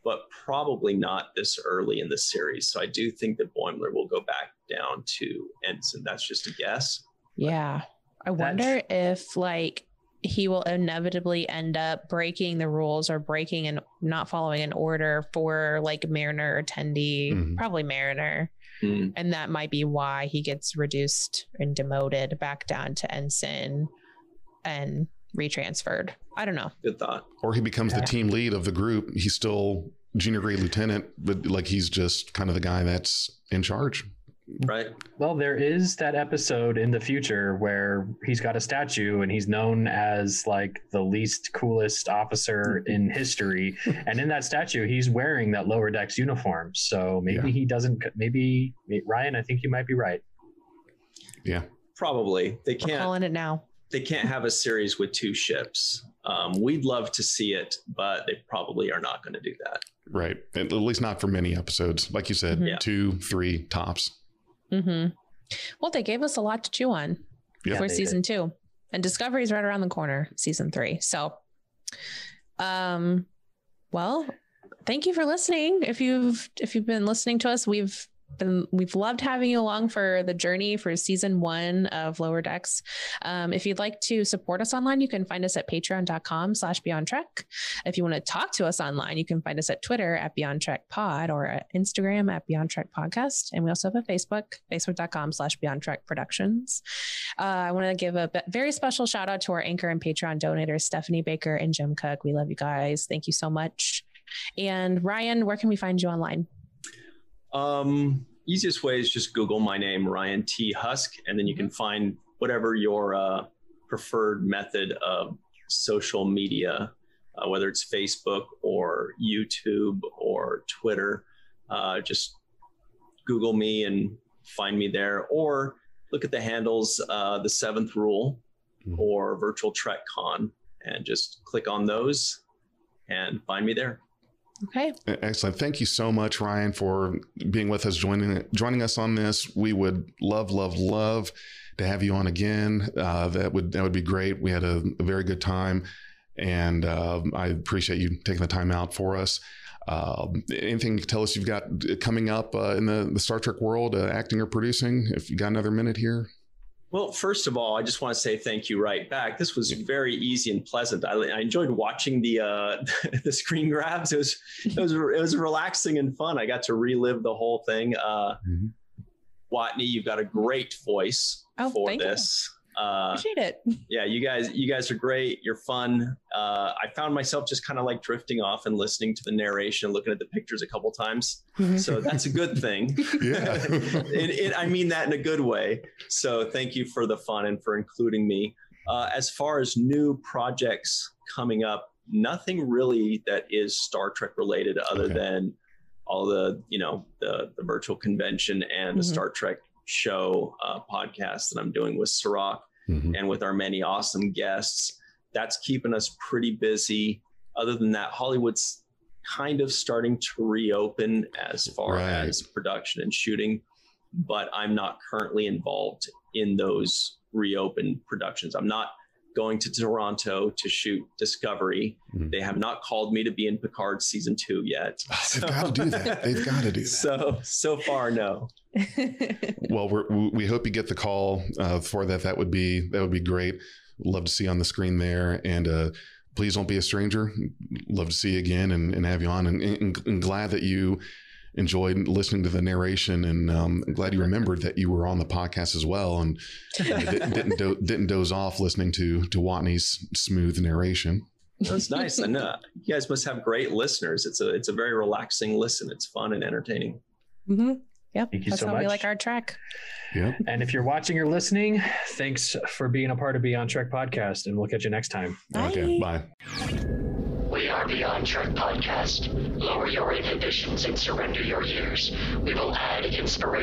but probably not this early in the series. So I do think that Boimler will go back down to ensign. That's just a guess. Yeah. I wonder if like he will inevitably end up breaking the rules or breaking and not following an order for like Mariner attendee, Tendi, Mhm. probably Mariner. Hmm. And that might be why he gets reduced and demoted back down to ensign and retransferred. I don't know. Good thought. Or he becomes Yeah. the team lead of the group. He's still junior grade lieutenant, but like he's just kind of the guy that's in charge. Right. Well, there is that episode in the future where he's got a statue and he's known as like the least coolest officer in history. and in that statue, he's wearing that lower decks uniform. So maybe Yeah. he doesn't, maybe Ryan, I think you might be right. Yeah. Probably. They We're can't calling it now. they can't have a series with two ships. Um, we'd love to see it, but they probably are not going to do that. Right. At least not for many episodes. Like you said, Mhm. Yeah. two, three tops. Mm-hmm. Well, they gave us a lot to chew on Yeah, for they season two, and Discovery is right around the corner, season three. So, um, well, thank you for listening. If you've if you've been listening to us, we've been we've loved having you along for the journey for season one of Lower Decks. Um, if you'd like to support us online, you can find us at patreon.com slash beyond trek. If you want to talk to us online, you can find us at Twitter at Beyond Trek Pod or at Instagram at Beyond Trek Podcast. And we also have a Facebook, facebook.com slash Beyond Trek Productions. Uh, I want to give a very special shout out to our anchor and Patreon donators, Stephanie Baker and Jim Cook. We love you guys. Thank you so much. And Ryan, where can we find you online? Um, easiest way is just Google my name, Ryan T. Husk, and then you can find whatever your uh, preferred method of social media, uh, whether it's Facebook or YouTube or Twitter. Uh, just Google me and find me there, or look at the handles, uh, the Seventh Rule Mhm. or Virtual Trek Con, and just click on those and find me there. Okay. Excellent. Thank you so much, Ryan, for being with us, joining joining us on this. We would love, love, love to have you on again. Uh, that would that would be great. We had a, a very good time, and uh, I appreciate you taking the time out for us. Um, anything you can tell us you've got coming up uh, in the, the Star Trek world, uh, acting or producing? If you got another minute here. Well, first of all, I just want to say thank you right back. This was very easy and pleasant. I, I enjoyed watching the uh, the screen grabs. It was it was it was relaxing and fun. I got to relive the whole thing. Uh, Mhm. Watney, you've got a great voice Oh, for thank you. This. Uh, Appreciate it. yeah, you guys, you guys are great. You're fun. Uh, I found myself just kind of like drifting off and listening to the narration, looking at the pictures a couple times. So that's a good thing. Yeah. it, it, I mean that in a good way. So thank you for the fun and for including me. Uh, as far as new projects coming up, nothing really that is Star Trek related, other Okay. than all the you know the the virtual convention and the Mhm. Star Trek show uh, podcast that I'm doing with Cirroc Mhm. and with our many awesome guests. That's keeping us pretty busy. Other than that, Hollywood's kind of starting to reopen as far Right. as production and shooting, but I'm not currently involved in those reopened productions. I'm not going to Toronto to shoot Discovery. Mhm. They have not called me to be in Picard season two yet. Oh, they've got to do that. They've got to do that. So so far, no. well, we're, we- we hope you get the call uh, for that. That would be that would be great. Love to see you on the screen there, and uh, please don't be a stranger. Love to see you again and, and have you on, and, and, and glad that you enjoyed listening to the narration, and um, glad you remembered that you were on the podcast as well, and didn't didn't, do, didn't doze off listening to to Watney's smooth narration. That's nice. and uh, you guys must have great listeners. It's a it's a very relaxing listen. It's fun and entertaining. hmm Yep. Thank you That's so how we like our track. Yep. And if you're watching or listening, thanks for being a part of Beyond Trek podcast, and we'll catch you next time. Okay. Bye. We are Beyond Trek Podcast. Lower your inhibitions and surrender your ears. We will add inspiration.